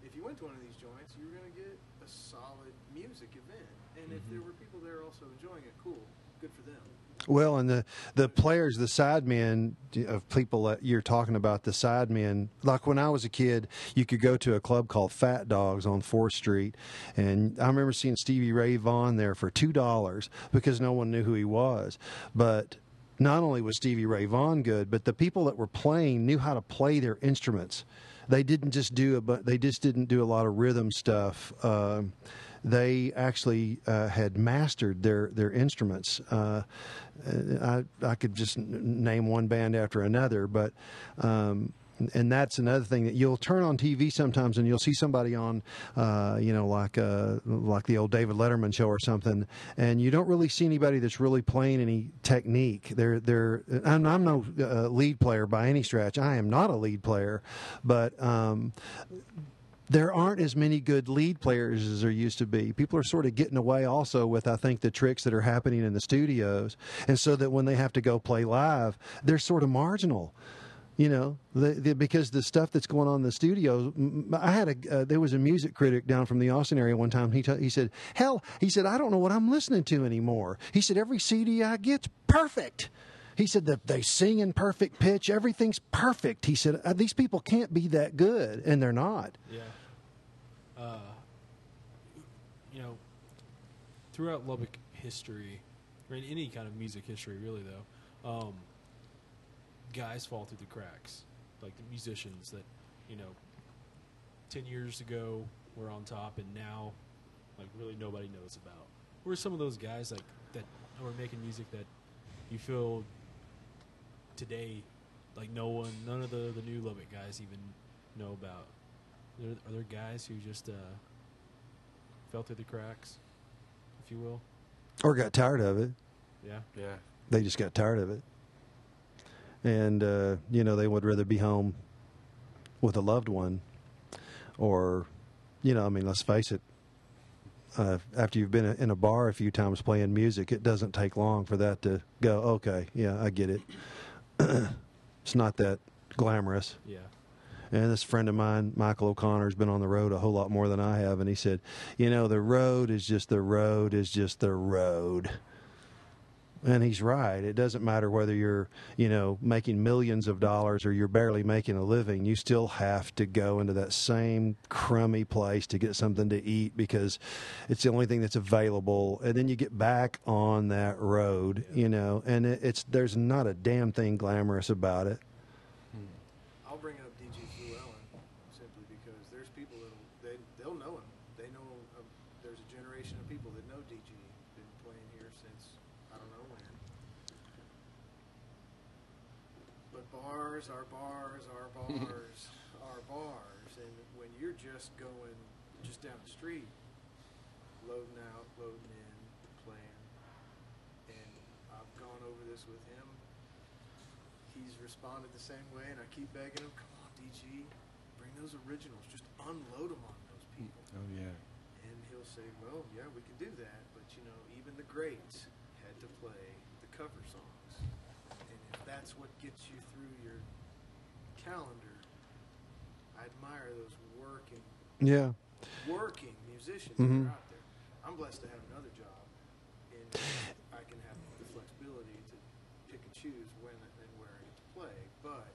if you went to one of these joints, you were going to get a solid music event. And if mm-hmm. there were people there also enjoying it, cool, good for them. Well, and the the players, the side men of people that you're talking about, the side men. Like when I was a kid, you could go to a club called Fat Dogs on Fourth Street, and I remember seeing Stevie Ray Vaughan there for two dollars because no one knew who he was. But not only was Stevie Ray Vaughan good, but the people that were playing knew how to play their instruments. They didn't just do a, but they just didn't do a lot of rhythm stuff. Um they actually uh, had mastered their their instruments. Uh, I I could just n- name one band after another, but. Um, and that's another thing that you'll turn on TV sometimes, and you'll see somebody on, uh, you know, like uh, like the old David Letterman show or something, and you don't really see anybody that's really playing any technique. They're they're. I'm, I'm no uh, lead player by any stretch. I am not a lead player, but um, there aren't as many good lead players as there used to be. People are sort of getting away also with, I think, the tricks that are happening in the studios. And so that when they have to go play live, they're sort of marginal. You know, the, the, because the stuff that's going on in the studio. I had a uh, there was a music critic down from the Austin area one time. He t- he said, "Hell," he said, "I don't know what I'm listening to anymore." He said, "Every CD I get's perfect." He said that they sing in perfect pitch. Everything's perfect. He said "Uh, these people can't be that good, and they're not. Yeah. Uh, you know, throughout Lubbock history, or in any kind of music history, really though, um, guys fall through the cracks. Like the musicians that, you know, ten years ago were on top, and now, like really nobody knows about. Who are some of those guys like that are making music that you feel today, like no one, none of the the new Lubbock guys even know about? Are there, are there guys who just uh, fell through the cracks, if you will? Or got tired of it. Yeah. Yeah. They just got tired of it. And, uh, you know, they would rather be home with a loved one. Or, you know, I mean, let's face it. Uh, after you've been in a bar a few times playing music, it doesn't take long for that to go, okay, yeah, I get it. it's not that glamorous. Yeah. And this friend of mine, Michael O'Connor, has been on the road a whole lot more than I have. And he said, You know, the road is just the road is just the road. And he's right. It doesn't matter whether you're, you know, making millions of dollars or you're barely making a living. You still have to go into that same crummy place to get something to eat because it's the only thing that's available. And then you get back on that road, you know, and it, it's there's not a damn thing glamorous about it. I'll bring up DG Llewellyn simply because there's people that they they'll know him. They know uh, there's a generation of people that know DG. Been playing here since I don't know when. But bars are bars our bars our bars, and when you're just going just down the street, loading out, loading in, playing. And I've gone over this with him. He's responded the same way, and I keep begging him, "Come on, DG, bring those originals. Just unload them on those people." Oh yeah. And he'll say, "Well, yeah, we can do that, but you know, even the greats had to play the cover songs, and if that's what gets you through your calendar, I admire those working, Yeah. working musicians Mhm. that are out there. I'm blessed to have another job, and I can have the flexibility to pick and choose when and where I get to play. But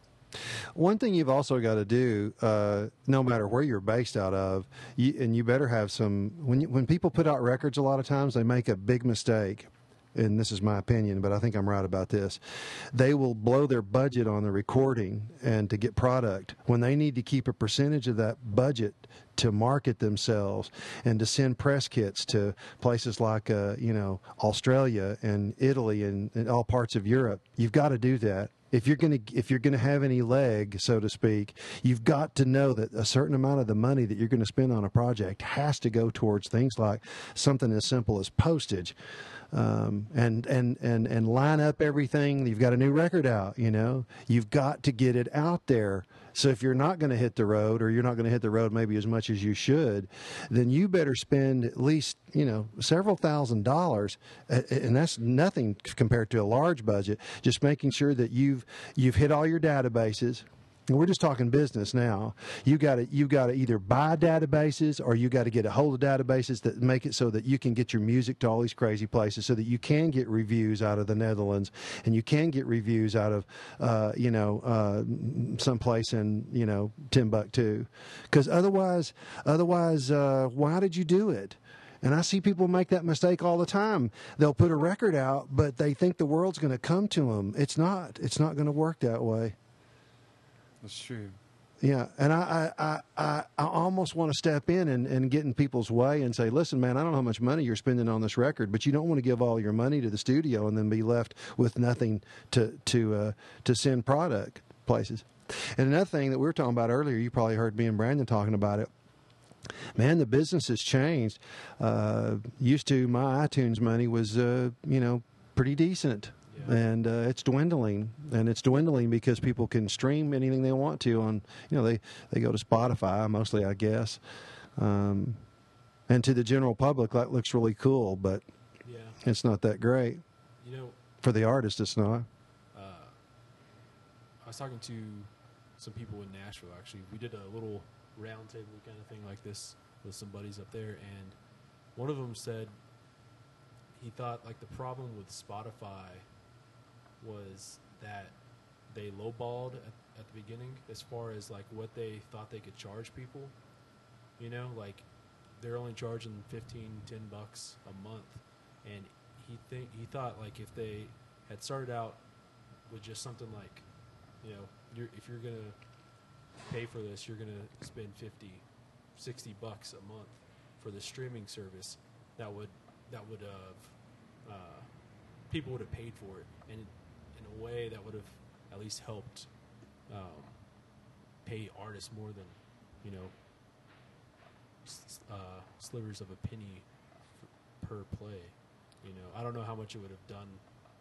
One thing you've also got to do, uh, no matter where you're based out of, you, and you better have some. When you, when people put out records, a lot of times they make a big mistake, and this is my opinion, but I think I'm right about this. They will blow their budget on the recording and to get product when they need to keep a percentage of that budget to market themselves and to send press kits to places like uh, you know Australia and Italy and, and all parts of Europe. You've got to do that if you're going to if you're going to have any leg so to speak you've got to know that a certain amount of the money that you're going to spend on a project has to go towards things like something as simple as postage um, and and and and line up everything. You've got a new record out you know? You've got to get it out there. So if you're not going to hit the road or you're not going to hit the road maybe as much as you should then you better spend at least you know several thousand dollars and that's nothing compared to a large budget. Just making sure that you've you've hit all your databases we're just talking business now. You got to you got to either buy databases or you got to get a hold of databases that make it so that you can get your music to all these crazy places, so that you can get reviews out of the Netherlands and you can get reviews out of uh, you know uh, someplace in you know Timbuktu, because otherwise otherwise uh, why did you do it? And I see people make that mistake all the time. They'll put a record out, but they think the world's going to come to them. It's not. It's not going to work that way. That's true. Yeah, and I, I, I, I, almost want to step in and, and get in people's way and say, listen, man, I don't know how much money you're spending on this record, but you don't want to give all your money to the studio and then be left with nothing to to uh, to send product places. And another thing that we were talking about earlier, you probably heard me and Brandon talking about it. Man, the business has changed. Uh, used to, my iTunes money was, uh, you know, pretty decent and uh, it's dwindling. And it's dwindling because people can stream anything they want to on you know they they go to spotify mostly i guess. Um, and to the general public that looks really cool but Yeah. it's not that great. You know, for the artist it's not. Uh, I was talking to some people in Nashville. Actually, we did a little roundtable kind of thing like this with some buddies up there, and one of them said he thought like the problem with Spotify was that they lowballed at, at the beginning as far as like what they thought they could charge people. You know, like they're only charging 15, 10 bucks a month, and he think he thought like if they had started out with just something like, you know, you're, if you're gonna pay for this, you're gonna spend 50, 60 bucks a month for the streaming service. That would that would have uh, people would have paid for it, and way that would have at least helped um, pay artists more than you know uh, slivers of a penny f- per play. You know, I don't know how much it would have done.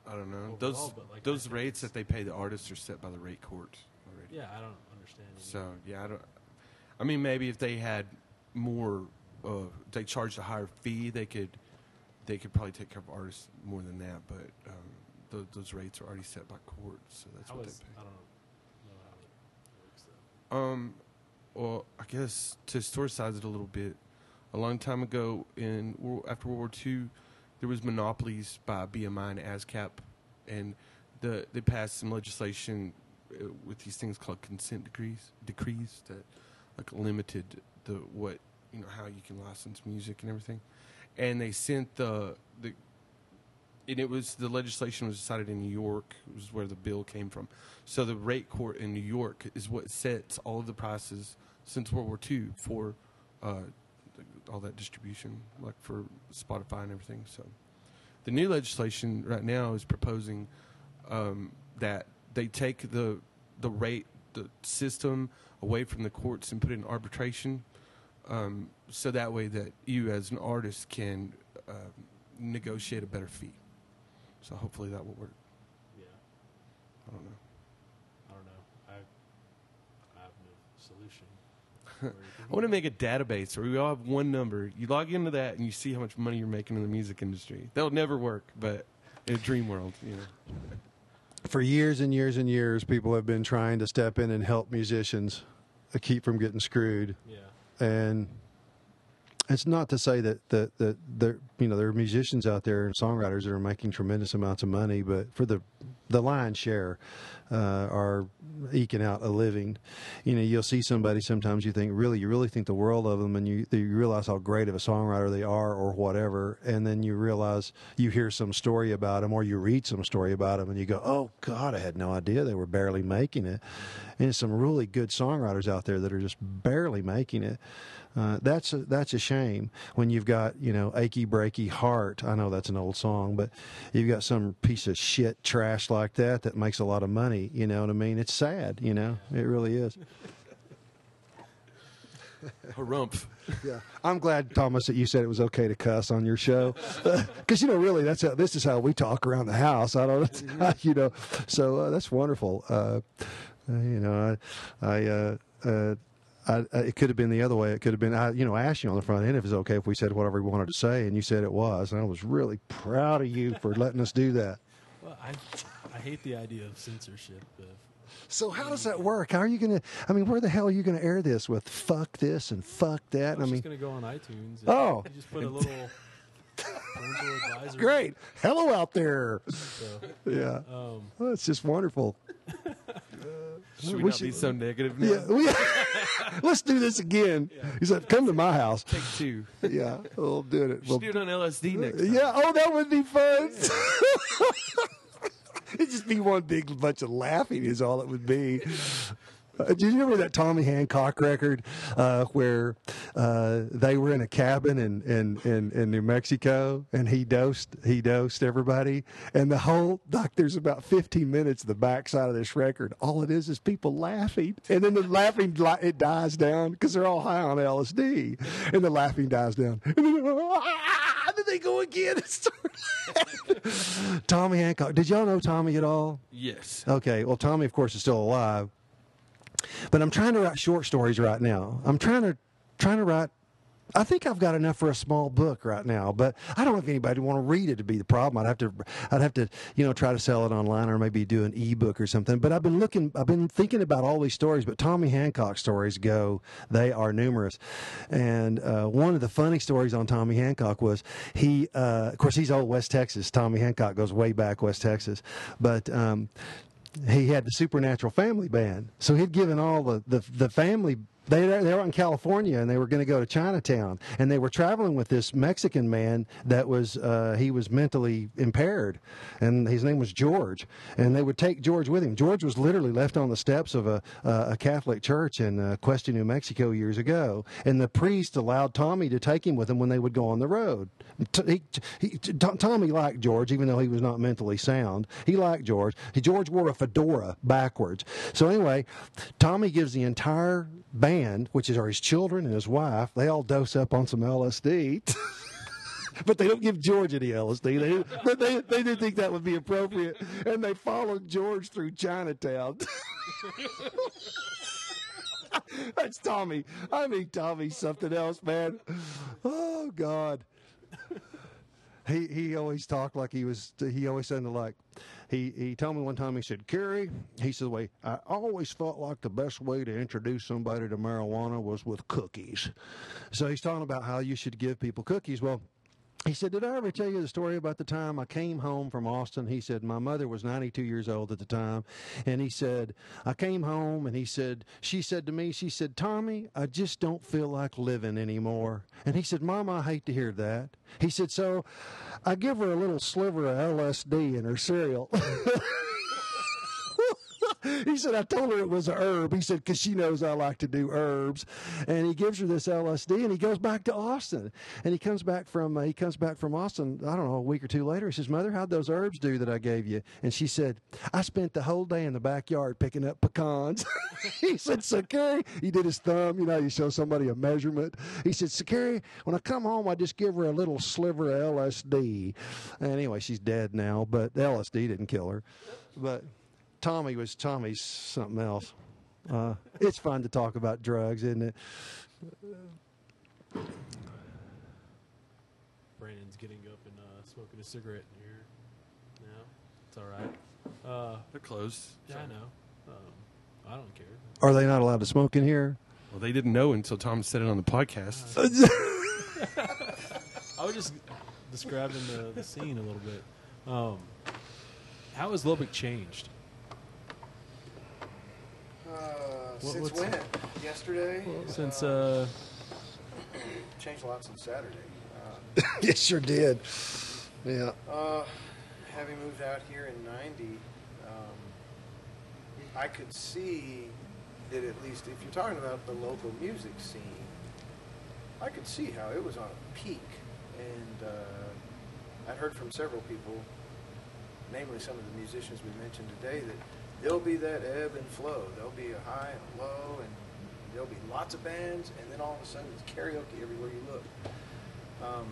I don't know. Overall, those like, those rates that they pay the artists are set by the rate court already. Yeah, I don't understand. So yeah, I don't. I mean, maybe if they had more, uh, they charged a higher fee, they could, they could probably take care of artists more than that. But um, th- those rates are already set by court, so that's I what was they I pay. don't know how it works though. Um, well, I guess to historicize it a little bit, a long time ago in after World War II, there was monopolies by BMI and ASCAP, and the they passed some legislation uh, with these things called consent decrees decrees that like limited the what you know how you can license music and everything, and they sent the the and it was the legislation was decided in New York, was where the bill came from. So the rate court in New York is what sets all of the prices since World War II for uh, all that distribution, like for Spotify and everything. So the new legislation right now is proposing um, that they take the the rate the system away from the courts and put it in arbitration. um, so that way that you as an artist can uh, negotiate a better fee. So hopefully that will work. Yeah. I don't know. I don't know. I, I have no solution. I want to make a database where we all have one number. You log into that and you see how much money you're making in the music industry. That'll never work, but in a dream world, you know. For years and years and years, people have been trying to step in and help musicians uh, keep from getting screwed. Yeah. and it's not to say that that that there you know there are musicians out there and songwriters that are making tremendous amounts of money, but for the the lion's share uh, are eking out a living. You know, you'll see somebody sometimes you think really you really think the world of them, and you you realize how great of a songwriter they are or whatever, and then you realize you hear some story about them or you read some story about them, and you go, oh God, I had no idea they were barely making it. And some really good songwriters out there that are just barely making it. Uh, that's a, that's a shame when you've got you know achy breaky heart. I know that's an old song, but you've got some piece of shit trash like that that makes a lot of money. You know what I mean? It's sad. You know, it really is. Harumph. Yeah, I'm glad Thomas that you said it was okay to cuss on your show, because you know really that's how, this is how we talk around the house. I don't, you know, so uh, that's wonderful. Uh, uh, you know, I, I, uh, uh, I, I, it could have been the other way. It could have been, I, you know, I asked you on the front end if it's okay if we said whatever we wanted to say, and you said it was, and I was really proud of you for letting us do that. Well, I, I hate the idea of censorship. Of, So how does that work? How are you going to? I mean, where the hell are you going to air this with? Fuck this and fuck that. I mean, just going to go on iTunes. Oh. you just put a little. Great. Hello out there. So, Yeah, um, well, it's just wonderful. Should we, We not be so negative now? Yeah, we, let's do this again. He said, "Come to my house." Take two. Yeah, we'll do it. We We'll, do it on LSD next time. yeah. Oh, that would be fun. It'd just be one big bunch of laughing. Is all it would be. Uh, do you remember that Tommy Hancock record uh, where uh, they were in a cabin in, in, in, in New Mexico and he dosed he dosed everybody and the whole like there's about 15 minutes of the backside of this record all it is is people laughing and then the laughing it dies down because they're all high on LSD and the laughing dies down and then, ah, then they go again and start. Tommy Hancock did y'all know Tommy at all? Yes. Okay, well, Tommy, of course, is still alive, but I'm trying to write short stories right now. I'm trying to trying to write. I think I've got enough for a small book right now, but I don't know if anybody would want to read it to be the problem. I'd have to, I'd have to, you know, try to sell it online or maybe do an ebook or something. But I've been looking, I've been thinking about all these stories. But Tommy Hancock stories go, they are numerous. And uh, one of the funny stories on Tommy Hancock was he, uh, of course, he's old West Texas. Tommy Hancock goes way back West Texas, but. Um, he had the Supernatural Family Band. So he'd given all the, the, the family. They, they were in California and they were going to go to Chinatown and they were traveling with this Mexican man that was uh, he was mentally impaired and his name was George and they would take George with him. George was literally left on the steps of a, uh, a Catholic church in uh, Questa, New Mexico years ago and the priest allowed Tommy to take him with him when they would go on the road. T- he, he, T- Tommy liked George even though he was not mentally sound. He liked George. He, George wore a fedora backwards. So anyway, Tommy gives the entire band, which is are his children and his wife, they all dose up on some LSD. but they don't give George any LSD. They, but they they didn't think that would be appropriate, and they followed George through Chinatown. That's Tommy. I mean, Tommy's something else, man. Oh God. He he always talked like he was. He always sounded like. He he told me one time. He said, "Kerry," he said, "Way I always felt like the best way to introduce somebody to marijuana was with cookies." So he's talking about how you should give people cookies. Well. He said, Did I ever tell you the story about the time I came home from Austin? He said, My mother was 92 years old at the time. And he said, I came home and he said, She said to me, She said, Tommy, I just don't feel like living anymore. And he said, Mama, I hate to hear that. He said, So I give her a little sliver of LSD in her cereal. he said, I told her it was a herb. He said, because she knows I like to do herbs. And he gives her this LSD and he goes back to Austin. And he comes back from, uh, he comes back from Austin, I don't know, a week or two later. He says, Mother, how'd those herbs do that I gave you? And she said, I spent the whole day in the backyard picking up pecans. he said, Sakari, he did his thumb, you know, you show somebody a measurement. He said, Sakari, when I come home, I just give her a little sliver of LSD. And Anyway, she's dead now, but LSD didn't kill her. But Tommy was Tommy's something else. Uh, it's fun to talk about drugs, isn't it? Brandon's getting up and uh, smoking a cigarette in here. No, it's all right. Uh, They're closed. yeah, I know. Um, I don't care. Are they not allowed to smoke in here? Well, they didn't know until Tom said it on the podcast. I was just describing the, the scene a little bit. Um, how has Lubbock changed? Uh, What- since what's- when? Yesterday? Since Uh, uh, changed a lot since Saturday. yes, sure did. Yeah. Uh, uh, having moved out here in '90, um, I could see that at least if you're talking about the local music scene, I could see how it was on a peak, and uh, I'd heard from several people, namely some of the musicians we mentioned today, that there'll be that ebb and flow. There'll be a high and a low, and there'll be lots of bands, and then all of a sudden it's karaoke everywhere you look. Um,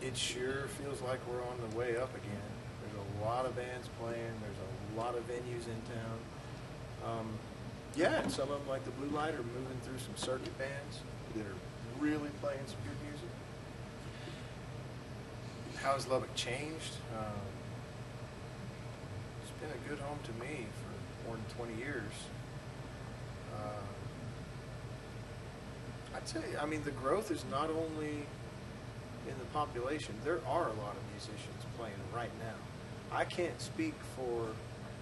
it sure feels like we're on the way up again. There's a lot of bands playing. There's a lot of venues in town. Um, yeah, and some of them, like the Blue Light, are moving through some circuit bands that are really playing some good music. How has Lubbock changed? Um, it's been a good home to me for more than 20 years. Uh, I tell you, I mean, the growth is not only in the population. There are a lot of musicians playing right now. I can't speak for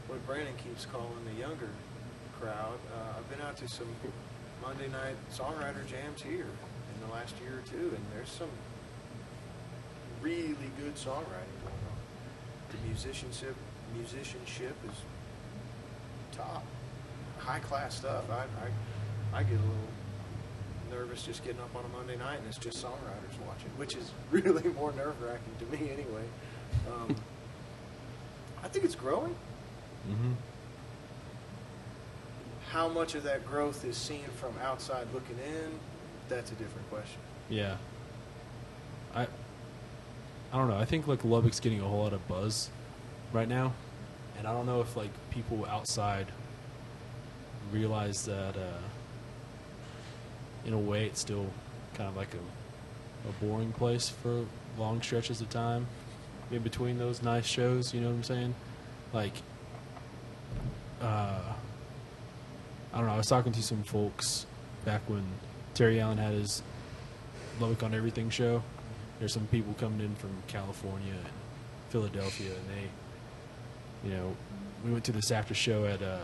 what Brandon keeps calling the younger crowd. Uh, I've been out to some Monday night songwriter jams here in the last year or two, and there's some really good songwriting going on. The musicianship musicianship is top, high class stuff. I, I I get a little nervous just getting up on a Monday night and it's just songwriters watching, which is really more nerve wracking to me anyway. Um, I think it's growing. mhm. How much of that growth is seen from outside looking in? That's a different question. yeah, I I don't know. I think like Lubbock's getting a whole lot of buzz right now, and I don't know if like people outside realize that uh, in a way it's still kind of like a, a boring place for long stretches of time in between those nice shows. You know what I'm saying? Like, uh, I don't know. I was talking to some folks back when Terry Allen had his Lubbock on Everything show. There's some people coming in from California and Philadelphia, and they, you know, we went to this after show at uh,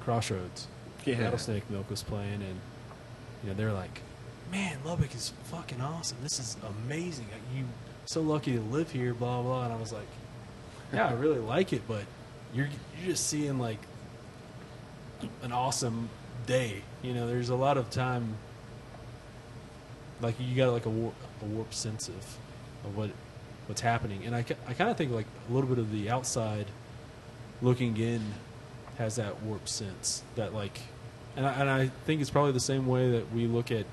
Crossroads. Yeah. Rattlesnake Milk was playing, and you know they're like, "Man, Lubbock is fucking awesome. This is amazing. You so lucky to live here." Blah blah. And I was like, "Yeah, I really like it, but you're you're just seeing like an awesome day. You know, there's a lot of time. Like you got like a, war, a warped sense of of what what's happening, and I, I kind of think like a little bit of the outside looking in has that warped sense that like, and I, and I think it's probably the same way that we look at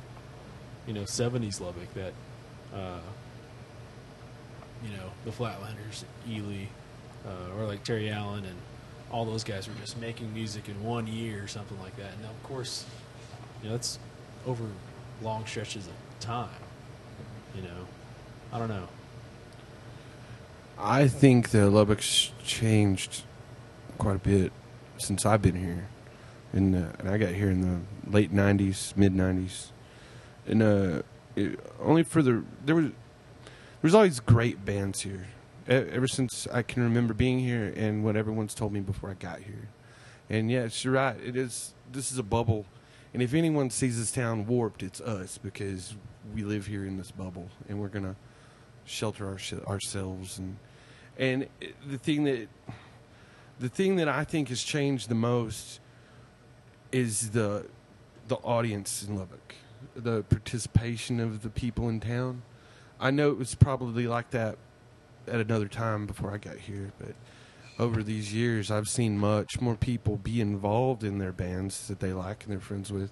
you know 70s Lubbock that. Uh, you know the Flatlanders, Ely, uh, or like Terry Allen, and all those guys were just making music in one year or something like that. And of course, you know that's over long stretches of time. You know, I don't know. I think the Lubbock's changed quite a bit since I've been here, and and I got here in the late '90s, mid '90s, and uh, it, only for the there was there was always great bands here, e- ever since I can remember being here, and what everyone's told me before I got here, and yes, you're right. It is this is a bubble, and if anyone sees this town warped, it's us because we live here in this bubble, and we're gonna shelter our, ourselves and and the thing that the thing that I think has changed the most is the the audience in Lubbock, the participation of the people in town. I know it was probably like that at another time before I got here, but over these years, I've seen much more people be involved in their bands that they like and they're friends with,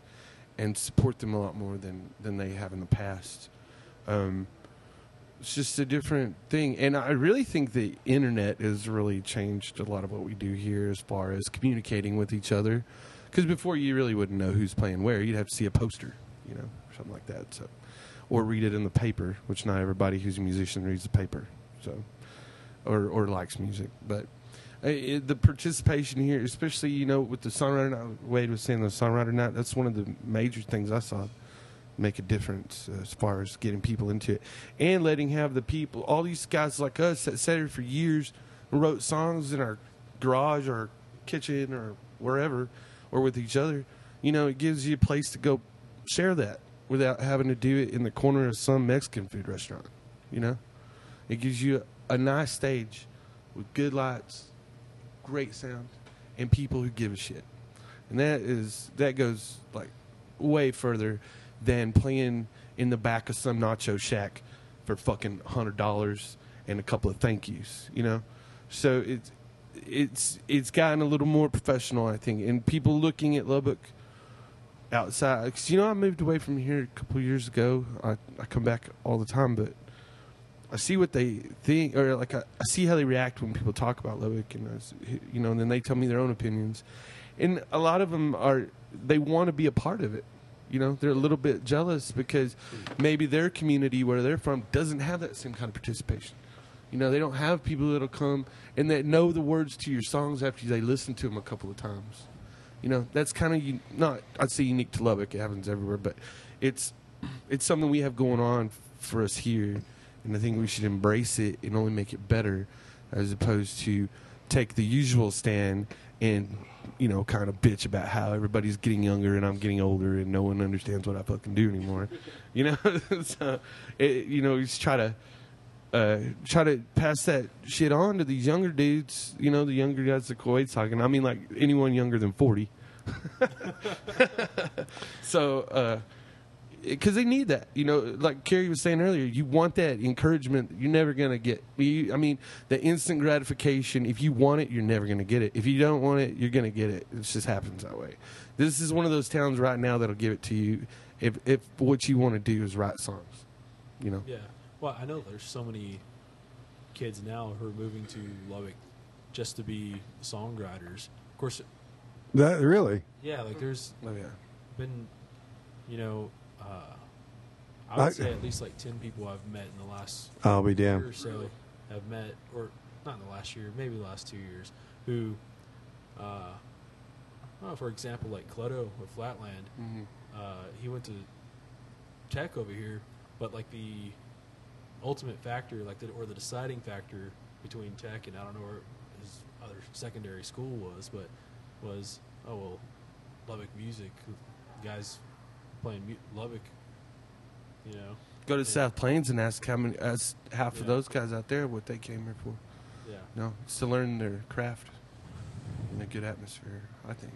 and support them a lot more than than they have in the past. Um, it's just a different thing, and I really think the internet has really changed a lot of what we do here as far as communicating with each other. Because before you really wouldn't know who's playing where, you'd have to see a poster, you know, or something like that. So, or read it in the paper, which not everybody who's a musician reads the paper. So, or or likes music, but uh, it, the participation here, especially you know with the songwriter night, Wade was saying the songwriter night. That's one of the major things I saw make a difference uh, as far as getting people into it and letting have the people, all these guys like us that sat here for years, wrote songs in our garage or kitchen or wherever, or with each other. You know, it gives you a place to go share that without having to do it in the corner of some Mexican food restaurant. You know, it gives you a nice stage with good lights, great sound, and people who give a shit. And that is that goes like way further than playing in the back of some nacho shack for fucking hundred dollars and a couple of thank yous. You know, so it's it's it's gotten a little more professional, I think, and people looking at Lubbock outside. Because you know, I moved away from here a couple years ago. I I come back all the time, but I see what they think, or like I, I see how they react when people talk about Lubbock, and I you know, and then they tell me their own opinions, and a lot of them are they want to be a part of it. You know, they're a little bit jealous because maybe their community where they're from doesn't have that same kind of participation. You know, they don't have people that'll come and that know the words to your songs after they listen to them a couple of times. You know, that's kind of not I'd say unique to Lubbock. It happens everywhere, but it's it's something we have going on for us here, and I think we should embrace it and only make it better, as opposed to take the usual stand and you know kind of bitch about how everybody's getting younger and I'm getting older and no one understands what I fucking do anymore. You know, so it, you know, just try to uh, try to pass that shit on to these younger dudes. You know, the younger guys that Kuwait's talking. I mean, like anyone younger than forty. so, uh, because they need that, you know, like Kerry was saying earlier, you want that encouragement. You're never gonna get. You, I mean, the instant gratification. If you want it, you're never gonna get it. If you don't want it, you're gonna get it. It just happens that way. This is one of those towns right now that'll give it to you. If if what you want to do is write songs, you know. Yeah. Well, I know there's so many kids now who are moving to Lubbock just to be songwriters. Of course, That really? yeah, like there's Oh yeah. been, you know, uh, I would I- say at least like 10 people I've met in the last I'll be year damned. or so have met, or not in the last year, maybe the last two years, who, uh, well, for example, like Clutto with Flatland, Mm-hmm. uh, he went to tech over here, but like the ultimate factor, like the or the deciding factor between tech and I don't know where his other secondary school was, but was oh well, Lubbock music, guys playing mu- Lubbock, you know, Go to Yeah. South Plains and ask how many, ask half of those guys out there what they came here for. yeah. No, it's to learn their craft in a good atmosphere. I think.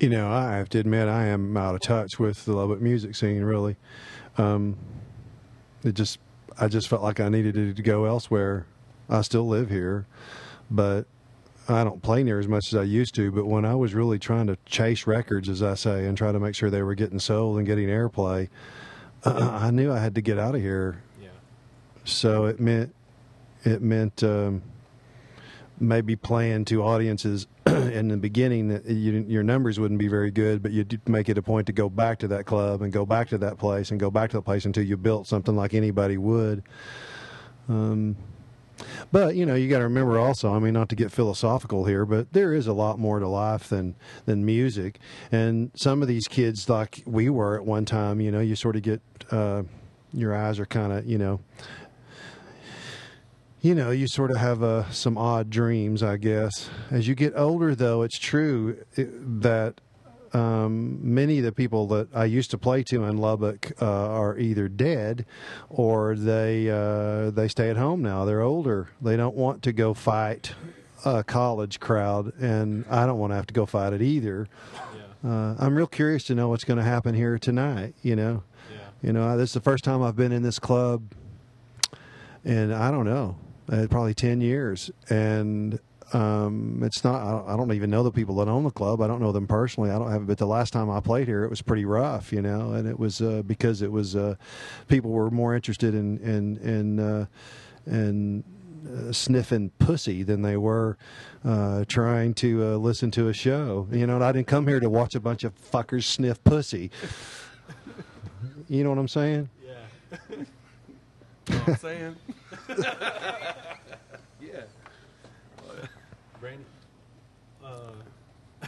You know, I have to admit I am out of touch with the Lubbock music scene. Really, um, it just I just felt like I needed to, to go elsewhere. I still live here, but I don't play near as much as I used to. But when I was really trying to chase records, as I say, and try to make sure they were getting sold and getting airplay, I knew I had to get out of here Yeah. so it meant it meant um, maybe playing to audiences in the beginning that you, your numbers wouldn't be very good, but you'd make it a point to go back to that club and go back to that place and go back to the place until you built something like anybody would. Um, but you know, you got to remember also. I mean, not to get philosophical here, but there is a lot more to life than than music. And some of these kids, like we were at one time, you know, you sort of get uh, your eyes are kind of, you know, you know, you sort of have uh, some odd dreams, I guess. As you get older, though, it's true that um, many of the people that I used to play to in Lubbock uh, are either dead or they uh, they stay at home now. They're older. They don't want to go fight a college crowd, and I don't want to have to go fight it either. Yeah. Uh, I'm real curious to know what's going to happen here tonight. You know, Yeah. you know, this is the first time I've been in this club, and I don't know, uh, probably ten years, and um, it's not. I don't, even know the people that own the club. I don't know them personally. I don't have. But the last time I played here, it was pretty rough, you know, and it was uh, because it was uh, people were more interested in in in. Uh, in uh, sniffing pussy than they were uh, trying to uh, listen to a show. You know, and I didn't come here to watch a bunch of fuckers sniff pussy. you know what I'm saying? Yeah. You know what I'm saying? yeah. Brandon. Uh,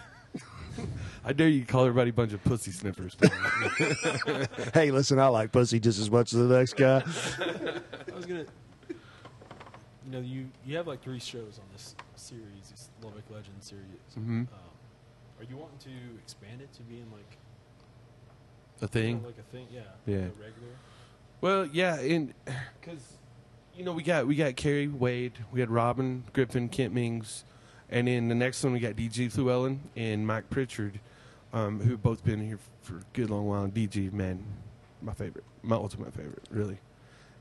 I dare you call everybody a bunch of pussy sniffers. Hey, listen, I like pussy just as much as the next guy. I was gonna. You know, you you have like three shows on this series, this Lubbock Legend series. Mhm. Um, are you wanting to expand it to being like a thing. kinda like a thing? Yeah. Yeah. Like a regular. Well, yeah, and because you know we got we got Kerry Wade, we had Robin Griffin, Kent Mings, and then the next one we got DG Llewellyn and Mike Pritchard, um, who have both been here for a good long while. And DG, man, my favorite, my ultimate favorite, really.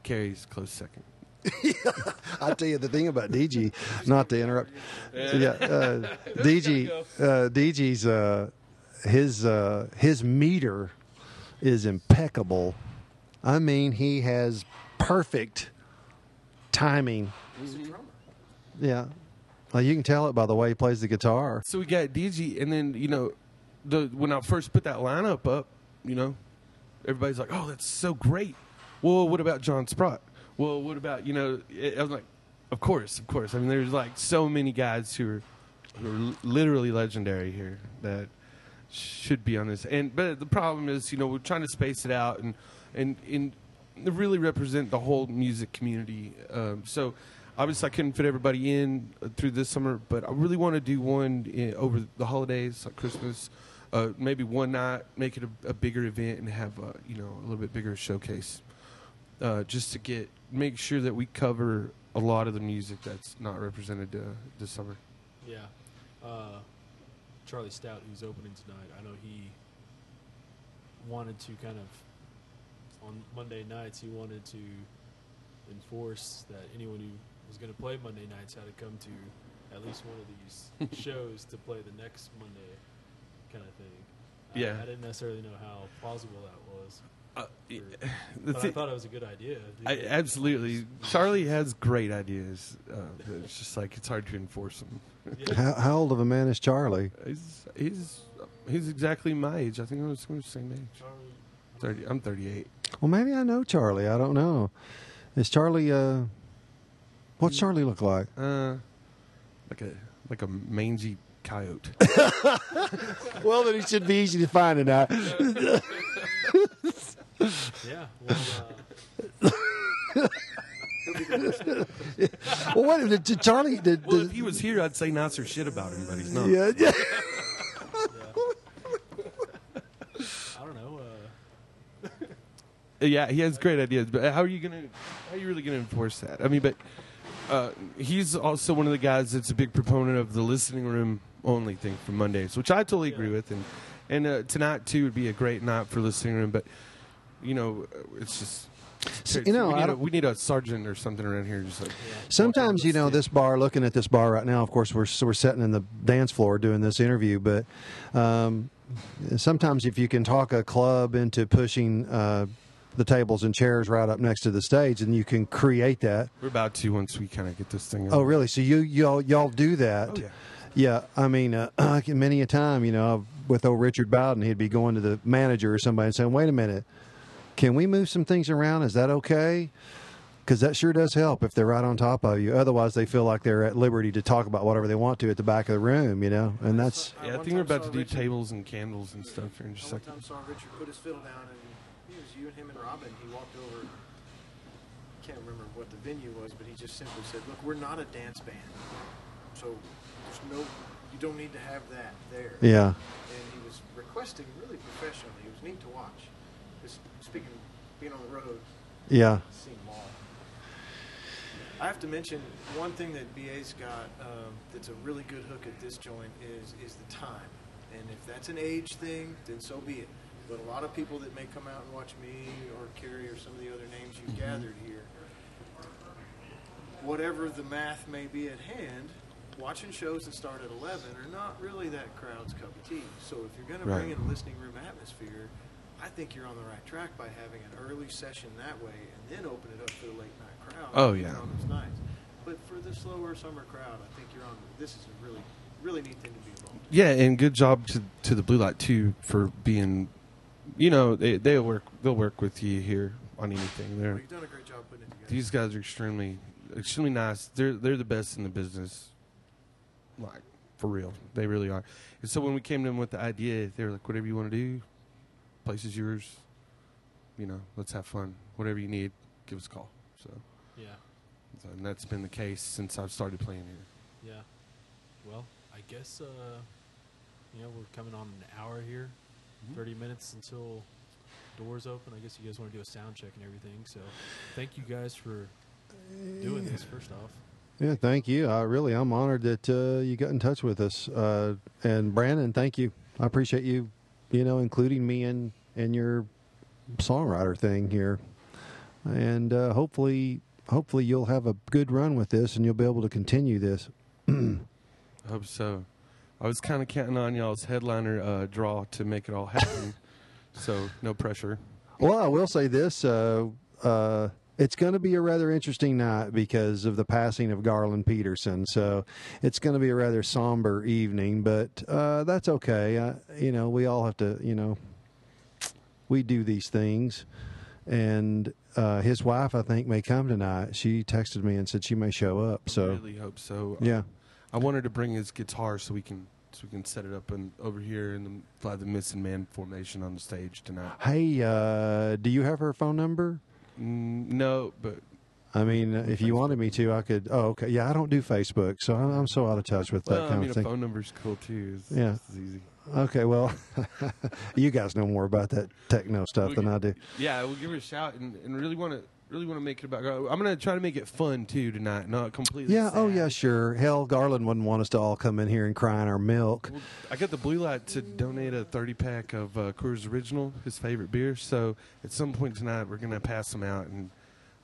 Kerry's close second. I tell you the thing about DG, not to interrupt. Yeah, uh, DG, uh, DG's uh, his uh, his meter is impeccable. I mean, he has perfect timing. Yeah, well, you can tell it by the way he plays the guitar. So we got DG, and then you know, the when I first put that lineup up, you know, everybody's like, "Oh, that's so great." Well, what about John Sprott? Well, what about you know? I was like, "Of course, of course." I mean, there's like so many guys who are, who are literally legendary here that should be on this. And but the problem is, you know, we're trying to space it out and and and really represent the whole music community. Um, so obviously, I couldn't fit everybody in through this summer, but I really want to do one in, over the holidays, like Christmas. Uh, maybe one night, make it a, a bigger event, and have a you know a little bit bigger showcase, uh, just to get make sure that we cover a lot of the music that's not represented uh, this summer. Yeah. Uh, Charlie Stout, who's opening tonight, I know he wanted to kind of on Monday nights. He wanted to enforce that anyone who was going to play Monday nights had to come to at least one of these shows to play the next Monday, kind of thing. I- Yeah. I, didn't necessarily know how plausible that was, Uh, for- but I thought it was a good idea. I, absolutely, Charlie has great ideas. Uh, it's just like it's hard to enforce them. Yeah. How, how old of a man is Charlie? He's he's he's exactly my age. I think I was the same age. Thirty. I'm 38. Well, maybe I know Charlie. I don't know. Is Charlie? Uh, what's Charlie look like? Uh, like a like a mangy coyote. Well, then he should be easy to find tonight. yeah. Well, uh, well, what did, did Charlie? Did, well, did- if he was here, I'd say nicer shit about him, but he's not. yeah, yeah. I don't know. Uh, Uh, Yeah, he has great ideas, but how are you gonna? How are you really gonna enforce that? I mean, but uh, he's also one of the guys that's a big proponent of the listening room only thing for Mondays, which I totally agree Yeah. with, and and uh, tonight too would be a great night for listening room, but you know, uh, it's just. So, you know, we need, a, we need a sergeant or something around here, just like Sometimes, you know, this bar. Looking at this bar right now, of course, we're so we're sitting in the dance floor doing this interview. But um, sometimes, if you can talk a club into pushing uh, the tables and chairs right up next to the stage, and you can create that. we're about to once we kind of get this thing. Oh, really? So you y'all y'all do that? Oh, yeah. Yeah, I mean, uh, many a time, you know, with old Richard Bowden, he'd be going to the manager or somebody and saying, "Wait a minute, can we move some things around? Is that okay?" Because that sure does help if they're right on top of you. Otherwise, they feel like they're at liberty to talk about whatever they want to at the back of the room, you know. And that's Yeah, I think we're about to do Richard- tables and candles and stuff here in I just a one second. time saw Richard put his fiddle down, and he was you and him and Robin. He walked over. I Can't remember what the venue was, but he just simply said, "Look, we're not a dance band, so there's no. You don't need to have that there." yeah, And he was requesting really professionally. It was neat to watch. Just speaking, being on the road, yeah. seeing them all. I have to mention one thing that BA's got um, that's a really good hook at this joint is is the time. And if that's an age thing, then so be it. But a lot of people that may come out and watch me or Kerry or some of the other names you've mm-hmm. gathered here, whatever the math may be at hand, watching shows that start at 11 are not really that crowd's cup of tea. So if you're going to bring in a listening room atmosphere, I think you're on the right track by having an early session that way and then open it up for the late night crowd. Oh, yeah. On those nights. But for the slower summer crowd, I think you're on. This is a really, really neat thing to be involved. in. Yeah, and good job to to the Blue Light too for being, you know, they they'll work they'll work with you here on anything. They're you've done a great job putting it together. these guys are extremely extremely nice. They're they're the best in the business. Like for real, they really are. And so when we came to them with the idea, they were like, "Whatever you want to do, place is yours. You know, let's have fun. Whatever you need, give us a call." So, Yeah. so and that's been the case since I've started playing here. Yeah. Well, I guess uh, you know we're coming on an hour here, Mhm. thirty minutes until doors open. I guess you guys want to do a sound check and everything. So, thank you guys for doing this. First off, Yeah, thank you. I really, I'm honored that uh, you got in touch with us. Uh, and Brandon, thank you. I appreciate you, you know, including me in in your songwriter thing here. And uh, hopefully, hopefully you'll have a good run with this, and you'll be able to continue this. I hope so. I was kind of counting on y'all's headliner uh, draw to make it all happen. so no pressure. Well, I will say this: uh, uh, it's going to be a rather interesting night because of the passing of Garland Peterson. So it's going to be a rather somber evening, but uh, that's okay. Uh, you know, we all have to. You know, we do these things, and uh, his wife, I think, may come tonight. She texted me and said she may show up. So I So really hope so. yeah. I wanted to bring his guitar so we can so we can set it up and over here in the fly the missing man formation on the stage tonight. Hey, uh, do you have her phone number? Mm, no, but I mean, if you wanted me to, I could. Oh, okay. Yeah, I don't do Facebook, so I'm, I'm so out of touch with that well, I kind mean of a thing. phone number's cool too. It's, Yeah. it's easy. Okay, well, you guys know more about that techno stuff We than can- I do. Yeah, we'll give her a shout and, and really want to really want to make it about. I'm gonna try to make it fun too tonight, not completely. Yeah. Oh, yeah. Sure. Hell, Garland wouldn't want us to all come in here and cry in our milk. Well, I got the blue light to donate a 30 pack of uh, Coors Original, his favorite beer. So at some point tonight, we're gonna pass them out, and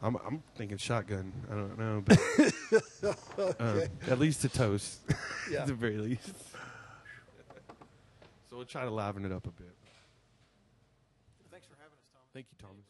I'm I'm thinking shotgun. I don't know, but uh, at least a toast, Yeah. at the very least. so we'll try to liven it up a bit. Thanks for having us, Tom. Thank you, Thomas.